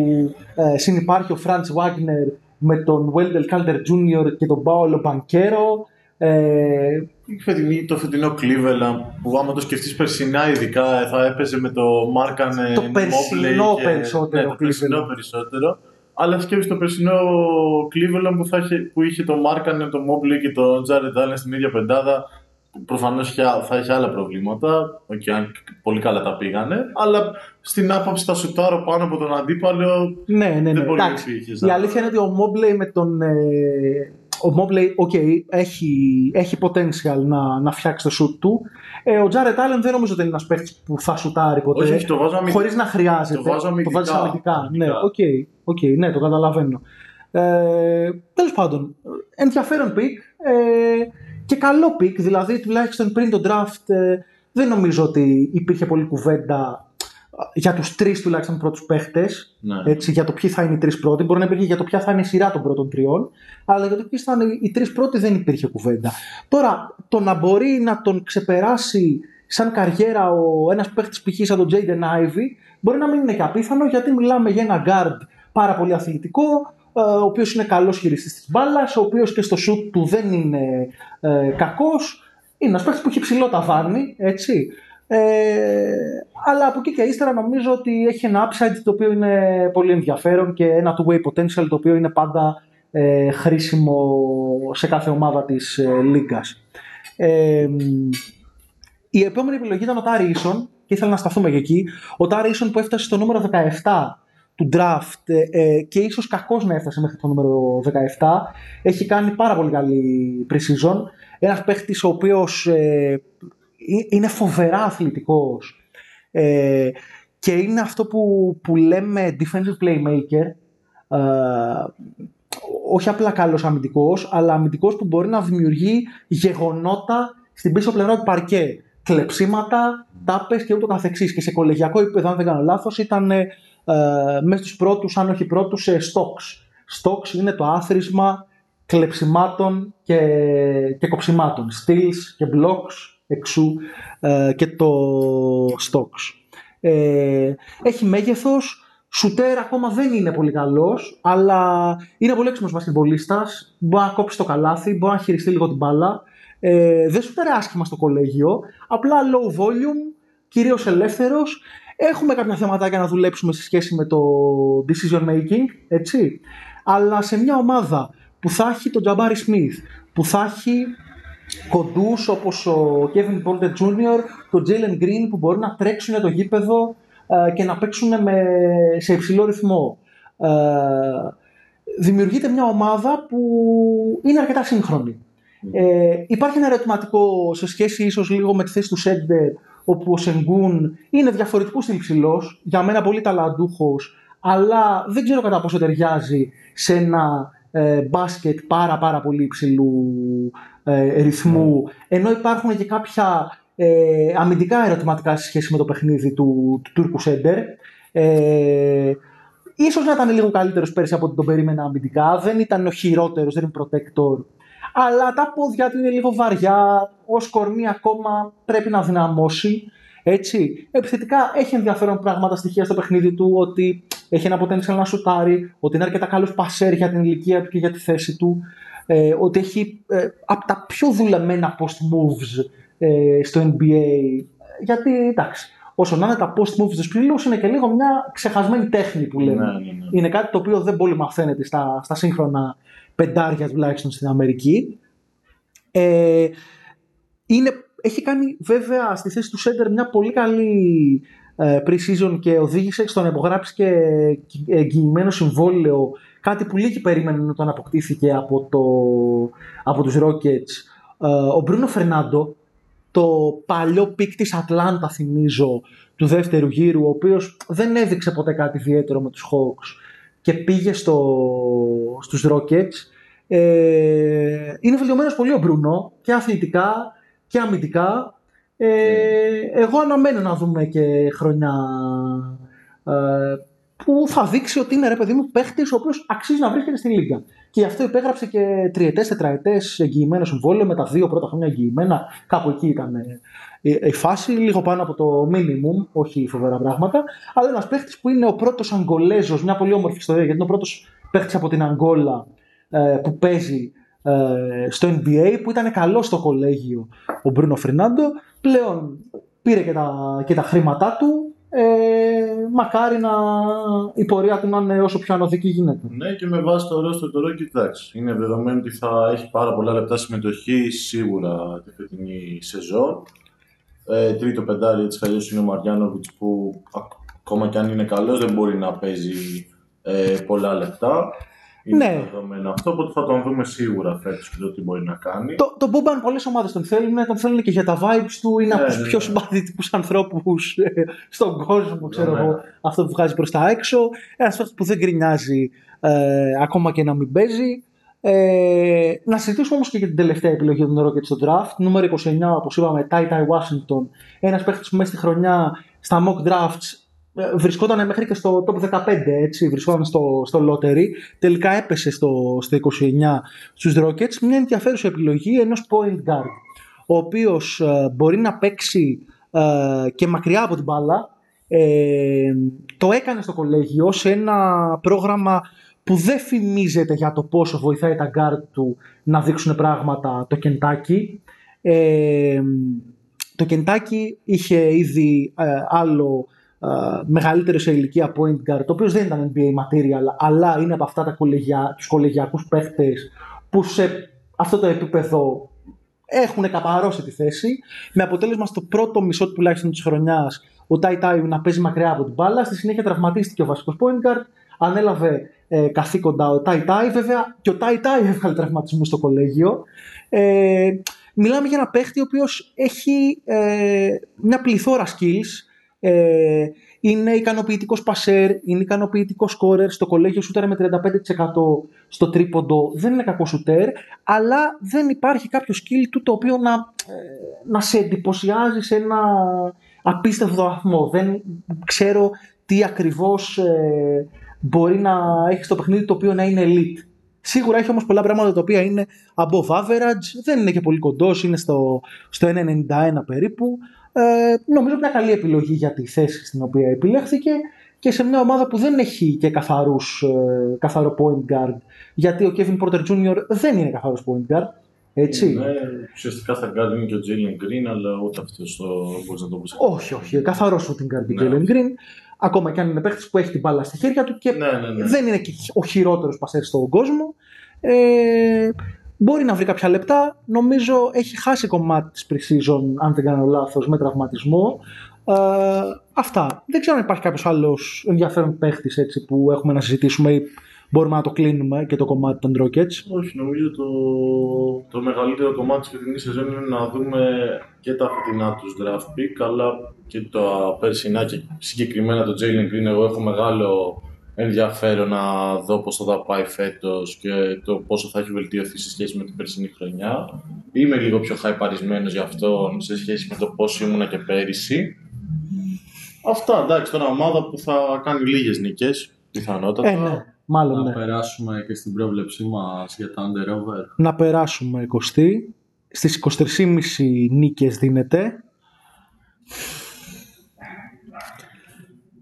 ε, συνυπάρχει ο Φραντς Βάγνερ με τον Wendell Calder Jr. και τον Paolo Banquero. Ε, Η φετινή- το φετινό Cleveland που άμα το σκεφτείς περσινά ειδικά ε, θα έπαιζε με το Μάρκανε Το περσινό περισσότερο ναι, το περσινό Cleveland. περισσότερο αλλά σκέφτεσαι το περσινό Cleveland που, θα είχε, που είχε το Μάρκανε, το Mobley και το Jared Allen στην ίδια πεντάδα Προφανώς θα είχε άλλα προβλήματα, okay, αν πολύ καλά τα πήγανε, αλλά στην άποψη θα σουτάρω πάνω από τον αντίπαλο. ναι, ναι, ναι. Δεν μπορεί να Εντάξει, υπήρχες, η να- αλήθεια είναι ότι ο Mobley με τον... ε, ο Mobley, ok, έχει, έχει potential να, να φτιάξει το σουτ του. Ε, ο Jared Allen δεν νομίζω ότι είναι ένας παίχτης που θα σουτάρει ποτέ. Όχι, όχι, το βάζω αμυντικά. Χωρίς να χρειάζεται. Το βάζω αμυντικά. βάζεις αμυντικά. Ναι, Αμυντικά. ok, ok, ναι, το καταλαβαίνω. Ε, Τέλος πάντων, ενδιαφέρον pick ε, και καλό pick. Δηλαδή, τουλάχιστον πριν το draft, ε, δεν νομίζω ότι υπήρχε πολλή κουβέντα ε, για τους τρεις τουλάχιστον πρώτους παίχτες Ναι. έτσι, για το ποιοι θα είναι οι τρεις πρώτοι. Μπορεί να υπήρχε για το ποια θα είναι η σειρά των πρώτων τριών, αλλά για το ποιοι θα είναι οι τρεις πρώτοι δεν υπήρχε κουβέντα. Τώρα, το να μπορεί να τον ξεπεράσει σαν καριέρα ο ένας παίχτης π.χ. σαν τον Jaden Ivy, μπορεί να μην είναι και απίθανο γιατί μιλάμε για ένα guard πάρα πολύ αθλητικό, ε, ο οποίος είναι καλός χειριστής της μπάλας, ο οποίος και στο shoot του δεν είναι ε, κακός. Είναι ένας παίχτη που έχει ψηλό ταβάνι, έτσι. Ε, αλλά από εκεί και ύστερα νομίζω ότι έχει ένα upside το οποίο είναι πολύ ενδιαφέρον και ένα two-way potential το οποίο είναι πάντα ε, χρήσιμο σε κάθε ομάδα της ε, λίγκας. Ε, η επόμενη επιλογή ήταν ο Τάρι Ίσον και ήθελα να σταθούμε και εκεί. Ο Τάρι Ίσον που έφτασε στο νούμερο 17 του draft ε, ε, και ίσως κακώς να έφτασε μέχρι το νούμερο 17 έχει κάνει πάρα πολύ καλή pre-season. Ένας παίχτης ο οποίος ε, είναι φοβερά αθλητικός ε, και είναι αυτό που, που λέμε defensive playmaker. Ε, όχι απλά καλός αμυντικός αλλά αμυντικός που μπορεί να δημιουργεί γεγονότα στην πίσω πλευρά του παρκέ. Κλεψίματα, τάπες και ούτω καθεξής. Και σε κολεγιακό επίπεδο αν δεν κάνω λάθος ήταν ε, μέσα στους πρώτους αν όχι πρώτους σε stocks stocks είναι το άθροισμα κλεψιμάτων και, και κοψιμάτων steals και blocks εξού ε, και το stocks. Ε, έχει μέγεθος, σουτέρ ακόμα δεν είναι πολύ καλός, αλλά είναι πολύ έξυπνος βασκευολίστας, μπορεί να κόψει το καλάθι, μπορεί να χειριστεί λίγο την μπάλα. Ε, δεν σουτέρε άσχημα στο κολέγιο, απλά low volume, κυρίως ελεύθερος. Έχουμε κάποια θεματάκια να δουλέψουμε σε σχέση με το decision making, έτσι. Αλλά σε μια ομάδα που θα έχει τον Jabari Smith, που θα έχει κοντούς όπως ο Kevin Porter Jr., τον Jalen Green που μπορεί να τρέξουν το γήπεδο ε, και να παίξουν με, σε υψηλό ρυθμό. Ε, δημιουργείται μια ομάδα που είναι αρκετά σύγχρονη. Ε, υπάρχει ένα ερωτηματικό σε σχέση ίσως λίγο με τη θέση του Σέντερ όπου ο Σενγκούν είναι διαφορετικό στην υψηλό, για μένα πολύ ταλαντούχος, αλλά δεν ξέρω κατά πόσο ταιριάζει σε ένα ε, μπάσκετ πάρα πάρα πολύ υψηλού ε, ρυθμού, ενώ υπάρχουν και κάποια ε, αμυντικά ερωτηματικά σε σχέση με το παιχνίδι του, του Τούρκου Σέντερ. Ε, ίσως να ήταν λίγο καλύτερος πέρσι από ό,τι τον περίμενα αμυντικά, δεν ήταν ο χειρότερος, δεν είναι protector, αλλά τα πόδια του είναι λίγο βαριά, ως κορμί ακόμα πρέπει να δυναμώσει. Έτσι. Επιθετικά έχει ενδιαφέρον πράγματα στοιχεία στο παιχνίδι του, ότι έχει ένα potential να σουτάρει, ότι είναι αρκετά καλός πασέρ για την ηλικία του και για τη θέση του, ε, ότι έχει ε, από τα πιο δουλεμένα post moves ε, στο NBA. Γιατί εντάξει, όσο να είναι τα post moves του σπήλου, είναι και λίγο μια ξεχασμένη τέχνη που λέμε. Ναι, ναι, ναι. Είναι κάτι το οποίο δεν πολύ μαθαίνεται στα, στα σύγχρονα πεντάρια τουλάχιστον στην Αμερική. Ε, είναι, έχει κάνει βέβαια στη θέση του center μια πολύ καλή ε, pre-season και οδήγησε στο να υπογράψει και εγγυημένο συμβόλαιο κάτι που λίγοι περίμεναν όταν αποκτήθηκε από, το, από τους Rockets. Ε, ο Μπρούνο Φερνάντο, το παλιό pick της Ατλάντα θυμίζω του δεύτερου γύρου, ο οποίος δεν έδειξε ποτέ κάτι ιδιαίτερο με τους Hawks και πήγε στο, στους Rockets. Ε, είναι βελτιωμένος πολύ ο Μπρούνο και αθλητικά και αμυντικά ε, εγώ αναμένω να δούμε και χρονιά ε, που θα δείξει ότι είναι ρε παιδί μου παίχτης ο οποίος αξίζει να βρίσκεται στη Λίγκα. Και γι' αυτό υπέγραψε και τριετές, τετραετές εγγυημένος συμβόλαιο με τα δύο πρώτα χρόνια εγγυημένα. Κάπου εκεί ήταν η φάση, λίγο πάνω από το minimum, όχι φοβερά πράγματα. Αλλά ένας παίχτης που είναι ο πρώτος Αγγολέζος, μια πολύ όμορφη ιστορία γιατί είναι ο πρώτος παίχτης από την Αγγόλα ε, που παίζει ε, στο NBA που ήταν καλό στο κολέγιο ο Μπρούνο Φερνάντο πλέον πήρε και τα, και τα χρήματά του ε, μακάρι να η πορεία του να είναι όσο πιο ανωδική γίνεται. Ναι, και με βάση το ρόστο του Ρόκι, εντάξει. Είναι δεδομένο ότι θα έχει πάρα πολλά λεπτά συμμετοχή σίγουρα τη φετινή σεζόν. Ε, τρίτο πεντάρι έτσι αλλιώ είναι ο Μαριάνοβιτς που ακόμα και αν είναι καλός δεν μπορεί να παίζει ε, πολλά λεπτά. Είναι Ναι. δεδομένο αυτό, οπότε θα τον δούμε σίγουρα φέτος και το τι μπορεί να κάνει. Το, τον Μπόμπαν πολλές ομάδες τον θέλουν, τον θέλουν και για τα vibes του. Είναι Ναι, από τους ναι, πιο ναι. συμπαθητικούς ανθρώπους στον κόσμο, ξέρω Ναι, εγώ. ναι. Αυτό που βγάζει προς τα έξω. Ένας παίκτη που δεν γκρινιάζει ε, ακόμα και να μην παίζει. Ε, να συζητήσουμε όμως και για την τελευταία επιλογή των Rockets στο draft. Νούμερο 29, όπως είπαμε, Ty Ty Washington. Ένας παίκτη που μέσα στη χρονιά στα mock drafts ε, βρισκόταν μέχρι και στο top 15, έτσι, βρισκόταν στο, στο lottery. Τελικά έπεσε στο, στο 29 στους Rockets. Μια ενδιαφέρουσα επιλογή ενός point guard, ο οποίος ε, μπορεί να παίξει ε, και μακριά από την μπάλα. Ε, το έκανε στο κολέγιο σε ένα πρόγραμμα που δεν φημίζεται για το πόσο βοηθάει τα guard του να δείξουν πράγματα το Kentucky. Ε, το Κεντάκι είχε ήδη ε, άλλο ε, μεγαλύτερο σε ηλικία point guard, το οποίο δεν ήταν NBA material, αλλά είναι από αυτά τα κολεγια, τους κολεγιακούς παίχτες που σε αυτό το επίπεδο έχουν καπαρώσει τη θέση, με αποτέλεσμα στο πρώτο μισό τουλάχιστον της χρονιάς ο Τάι Τάι να παίζει μακριά από την μπάλα. Στη συνέχεια τραυματίστηκε ο βασικός point guard, ανέλαβε ε, καθήκοντα ο Τάι Τάι. Βέβαια και ο Τάι Τάι έβγαλε τραυματισμούς στο κολέγιο. Ε, μιλάμε για ένα παίχτη ο οποίος έχει ε, μια πληθώρα skills. Ε, είναι ικανοποιητικός πασέρ, είναι ικανοποιητικός σκόρερ. Στο κολέγιο σούτερ με 35% στο τρίποντο. Δεν είναι κακό σούτερ, αλλά δεν υπάρχει κάποιο skill του το οποίο να, ε, να σε εντυπωσιάζει σε ένα απίστευτο βαθμό. Δεν ξέρω τι ακριβώς ε, μπορεί να έχεις στο παιχνίδι το οποίο να είναι elite. Σίγουρα έχει όμως πολλά πράγματα τα οποία είναι above average, δεν είναι και πολύ κοντός, είναι στο, στο 1,91 περίπου. Ε, νομίζω μια καλή επιλογή για τη θέση στην οποία επιλέχθηκε και σε μια ομάδα που δεν έχει και καθαρούς, ε, καθαρό point guard γιατί ο Kevin Porter Jr. δεν είναι καθαρός point guard έτσι. Ναι, ουσιαστικά θα κάνει είναι και ο Jalen Green, αλλά ούτε αυτός το μπορείς να το πεις. Όχι, όχι. Καθαρός shooting guard ο Jalen Green. Ακόμα και αν είναι παίχτη που έχει την μπάλα στη χέρια του και Ναι, ναι, ναι. δεν είναι και ο χειρότερος πασέρ στον κόσμο. Ε, μπορεί να βρει κάποια λεπτά. Νομίζω έχει χάσει κομμάτι της pre-season, αν δεν κάνω λάθος, με τραυματισμό. Ε, αυτά. Δεν ξέρω αν υπάρχει κάποιος άλλος ενδιαφέρον παίχτη που έχουμε να συζητήσουμε ή μπορούμε να το κλείνουμε και το κομμάτι των Rockets. Όχι, νομίζω το, το μεγαλύτερο κομμάτι της φετινής σεζόν είναι να δούμε και τα φετινά τους draft pick, αλλά και τα περσινά και συγκεκριμένα το Jalen Green. Εγώ έχω μεγάλο ενδιαφέρον να δω πώς θα τα πάει φέτος και το πόσο θα έχει βελτιωθεί σε σχέση με την περσινή χρονιά. Είμαι λίγο πιο χαϊπαρισμένος γι' αυτό σε σχέση με το πώς ήμουνα και πέρυσι. Αυτά, εντάξει, τώρα ομάδα που θα κάνει λίγες νίκες, πιθανότατα. Ε, ναι. Μάλλον Να ναι. περάσουμε και στην πρόβλεψή μας για τα under over. να περάσουμε 20. Στις 23,5 νίκες δίνεται.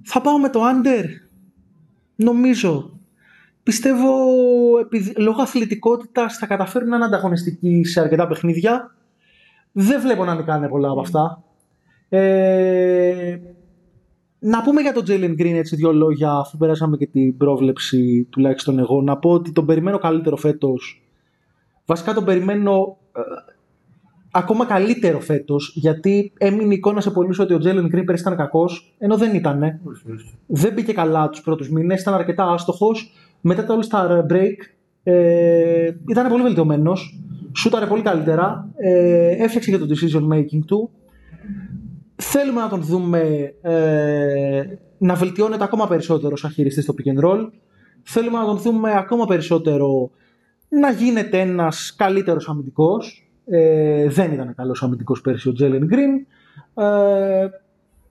Θα πάω με το under. Νομίζω. Πιστεύω επειδή, λόγω αθλητικότητας θα καταφέρουν να είναι ανταγωνιστικοί σε αρκετά παιχνίδια. Δεν βλέπω να νικάνε πολλά από αυτά. Ε, να πούμε για τον Jalen Green έτσι δύο λόγια αφού περάσαμε και την πρόβλεψη τουλάχιστον εγώ. Να πω ότι τον περιμένω καλύτερο φέτος Βασικά τον περιμένω ε, ακόμα καλύτερο φέτος, γιατί έμεινε η εικόνα σε πολλούς ότι ο Τζέλεν Γκριν πέρυσι ήταν κακός, ενώ δεν ήταν. Δεν μπήκε καλά τους πρώτους μήνες, ήταν αρκετά άστοχος. Μετά το All Star Break ε, ήταν πολύ βελτιωμένος. Σούταρε πολύ καλύτερα. Ε, έφτιαξε και το decision making του. Θέλουμε να τον δούμε ε, να βελτιώνεται ακόμα περισσότερο σαν χειριστής στο pick and roll. Θέλουμε να τον δούμε ακόμα περισσότερο να γίνεται ένας καλύτερος αμυντικός. Ε, δεν ήταν καλός αμυντικός πέρσι ο Τζέλεν Γκριν. Ε,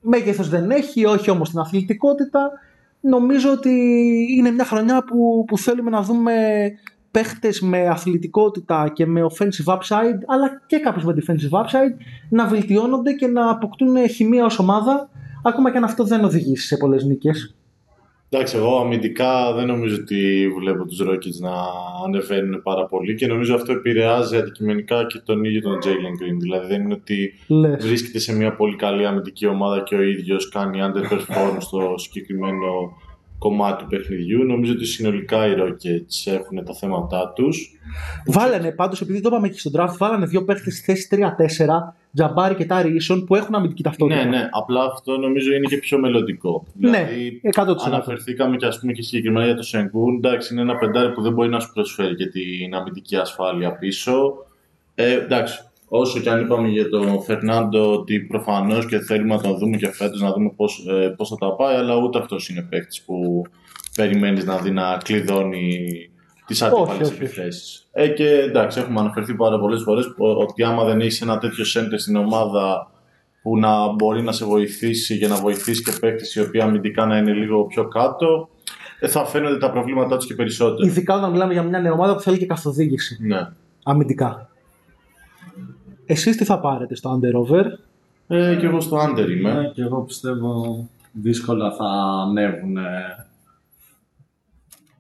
μέγεθος δεν έχει, όχι όμως την αθλητικότητα. Νομίζω ότι είναι μια χρονιά που, που θέλουμε να δούμε παίχτες με αθλητικότητα και με offensive upside, αλλά και κάποιους με defensive upside, να βελτιώνονται και να αποκτούν χημεία ως ομάδα, ακόμα και αν αυτό δεν οδηγήσει σε πολλές νίκες. Εντάξει, εγώ αμυντικά δεν νομίζω ότι βλέπω τους Rockets να ανεβαίνουν πάρα πολύ και νομίζω αυτό επηρεάζει αντικειμενικά και τον ίδιο τον Jalen Green. Δηλαδή δεν είναι ότι Λες. βρίσκεται σε μια πολύ καλή αμυντική ομάδα και ο ίδιος κάνει underperform στο συγκεκριμένο κομμάτι του παιχνιδιού. Νομίζω ότι συνολικά οι Rockets έχουν τα θέματα τους. Βάλανε πάντως, επειδή το είπαμε και στον draft, βάλανε δύο παίχτες στη θέση 3-4, Τζαμπάρι και Τάρι Ίσον, που έχουν αμυντική ταυτότητα. Ναι, ναι, απλά αυτό νομίζω είναι και πιο μελλοντικό. Ναι, Δηλαδή, 100%. Αναφερθήκαμε και, ας πούμε, και συγκεκριμένα για το Σενγκούν. Εντάξει, είναι ένα πεντάρι που δεν μπορεί να σου προσφέρει και την αμυντική ασφάλεια πίσω. Ε, εντάξει, όσο και αν είπαμε για τον Φερνάντο ότι προφανώς και θέλουμε να τον δούμε και φέτος να δούμε πώς πώς θα τα πάει, αλλά ούτε αυτός είναι παίκτης που περιμένεις να δει να κλειδώνει τις αντίπαλες όχι. επιθέσεις. Ε, και εντάξει, έχουμε αναφερθεί πάρα πολλές φορές ότι άμα δεν έχεις ένα τέτοιο center στην ομάδα που να μπορεί να σε βοηθήσει για να βοηθήσει και παίκτη οι οποίοι αμυντικά να είναι λίγο πιο κάτω, ε, θα φαίνονται τα προβλήματά τους και περισσότερο. Ειδικά όταν μιλάμε για μια νέα ομάδα που θέλει και καθοδήγηση Ναι. αμυντικά. Εσείς τι θα πάρετε στο under over. Ε, και εγώ στο under είμαι. Ναι, και εγώ πιστεύω δύσκολα θα ανέβουν ε,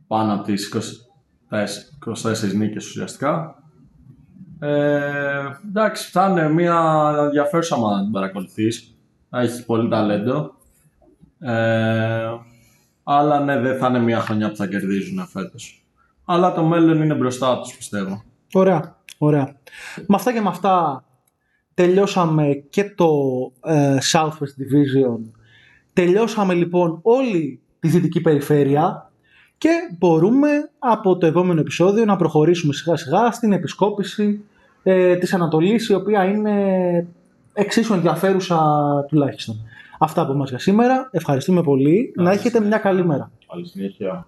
πάνω από τις 20 24 νίκες ουσιαστικά. Ε, εντάξει, θα είναι μια ενδιαφέρουσα ομάδα να την παρακολουθείς. Έχεις πολύ ταλέντο. Ε, αλλά ναι, δεν θα είναι μια χρονιά που θα κερδίζουν φέτος. Αλλά το μέλλον είναι μπροστά τους, πιστεύω. Ωραία, ωραία. Με αυτά και με αυτά τελειώσαμε και το ε, Southwest Division. Τελειώσαμε λοιπόν όλη τη δυτική περιφέρεια και μπορούμε από το επόμενο επεισόδιο να προχωρήσουμε σιγά σιγά στην επισκόπηση ε, της Ανατολής η οποία είναι εξίσου ενδιαφέρουσα τουλάχιστον. Αυτά από εμάς για σήμερα. Ευχαριστούμε πολύ. Να έχετε μια καλή μέρα. Καλή συνέχεια.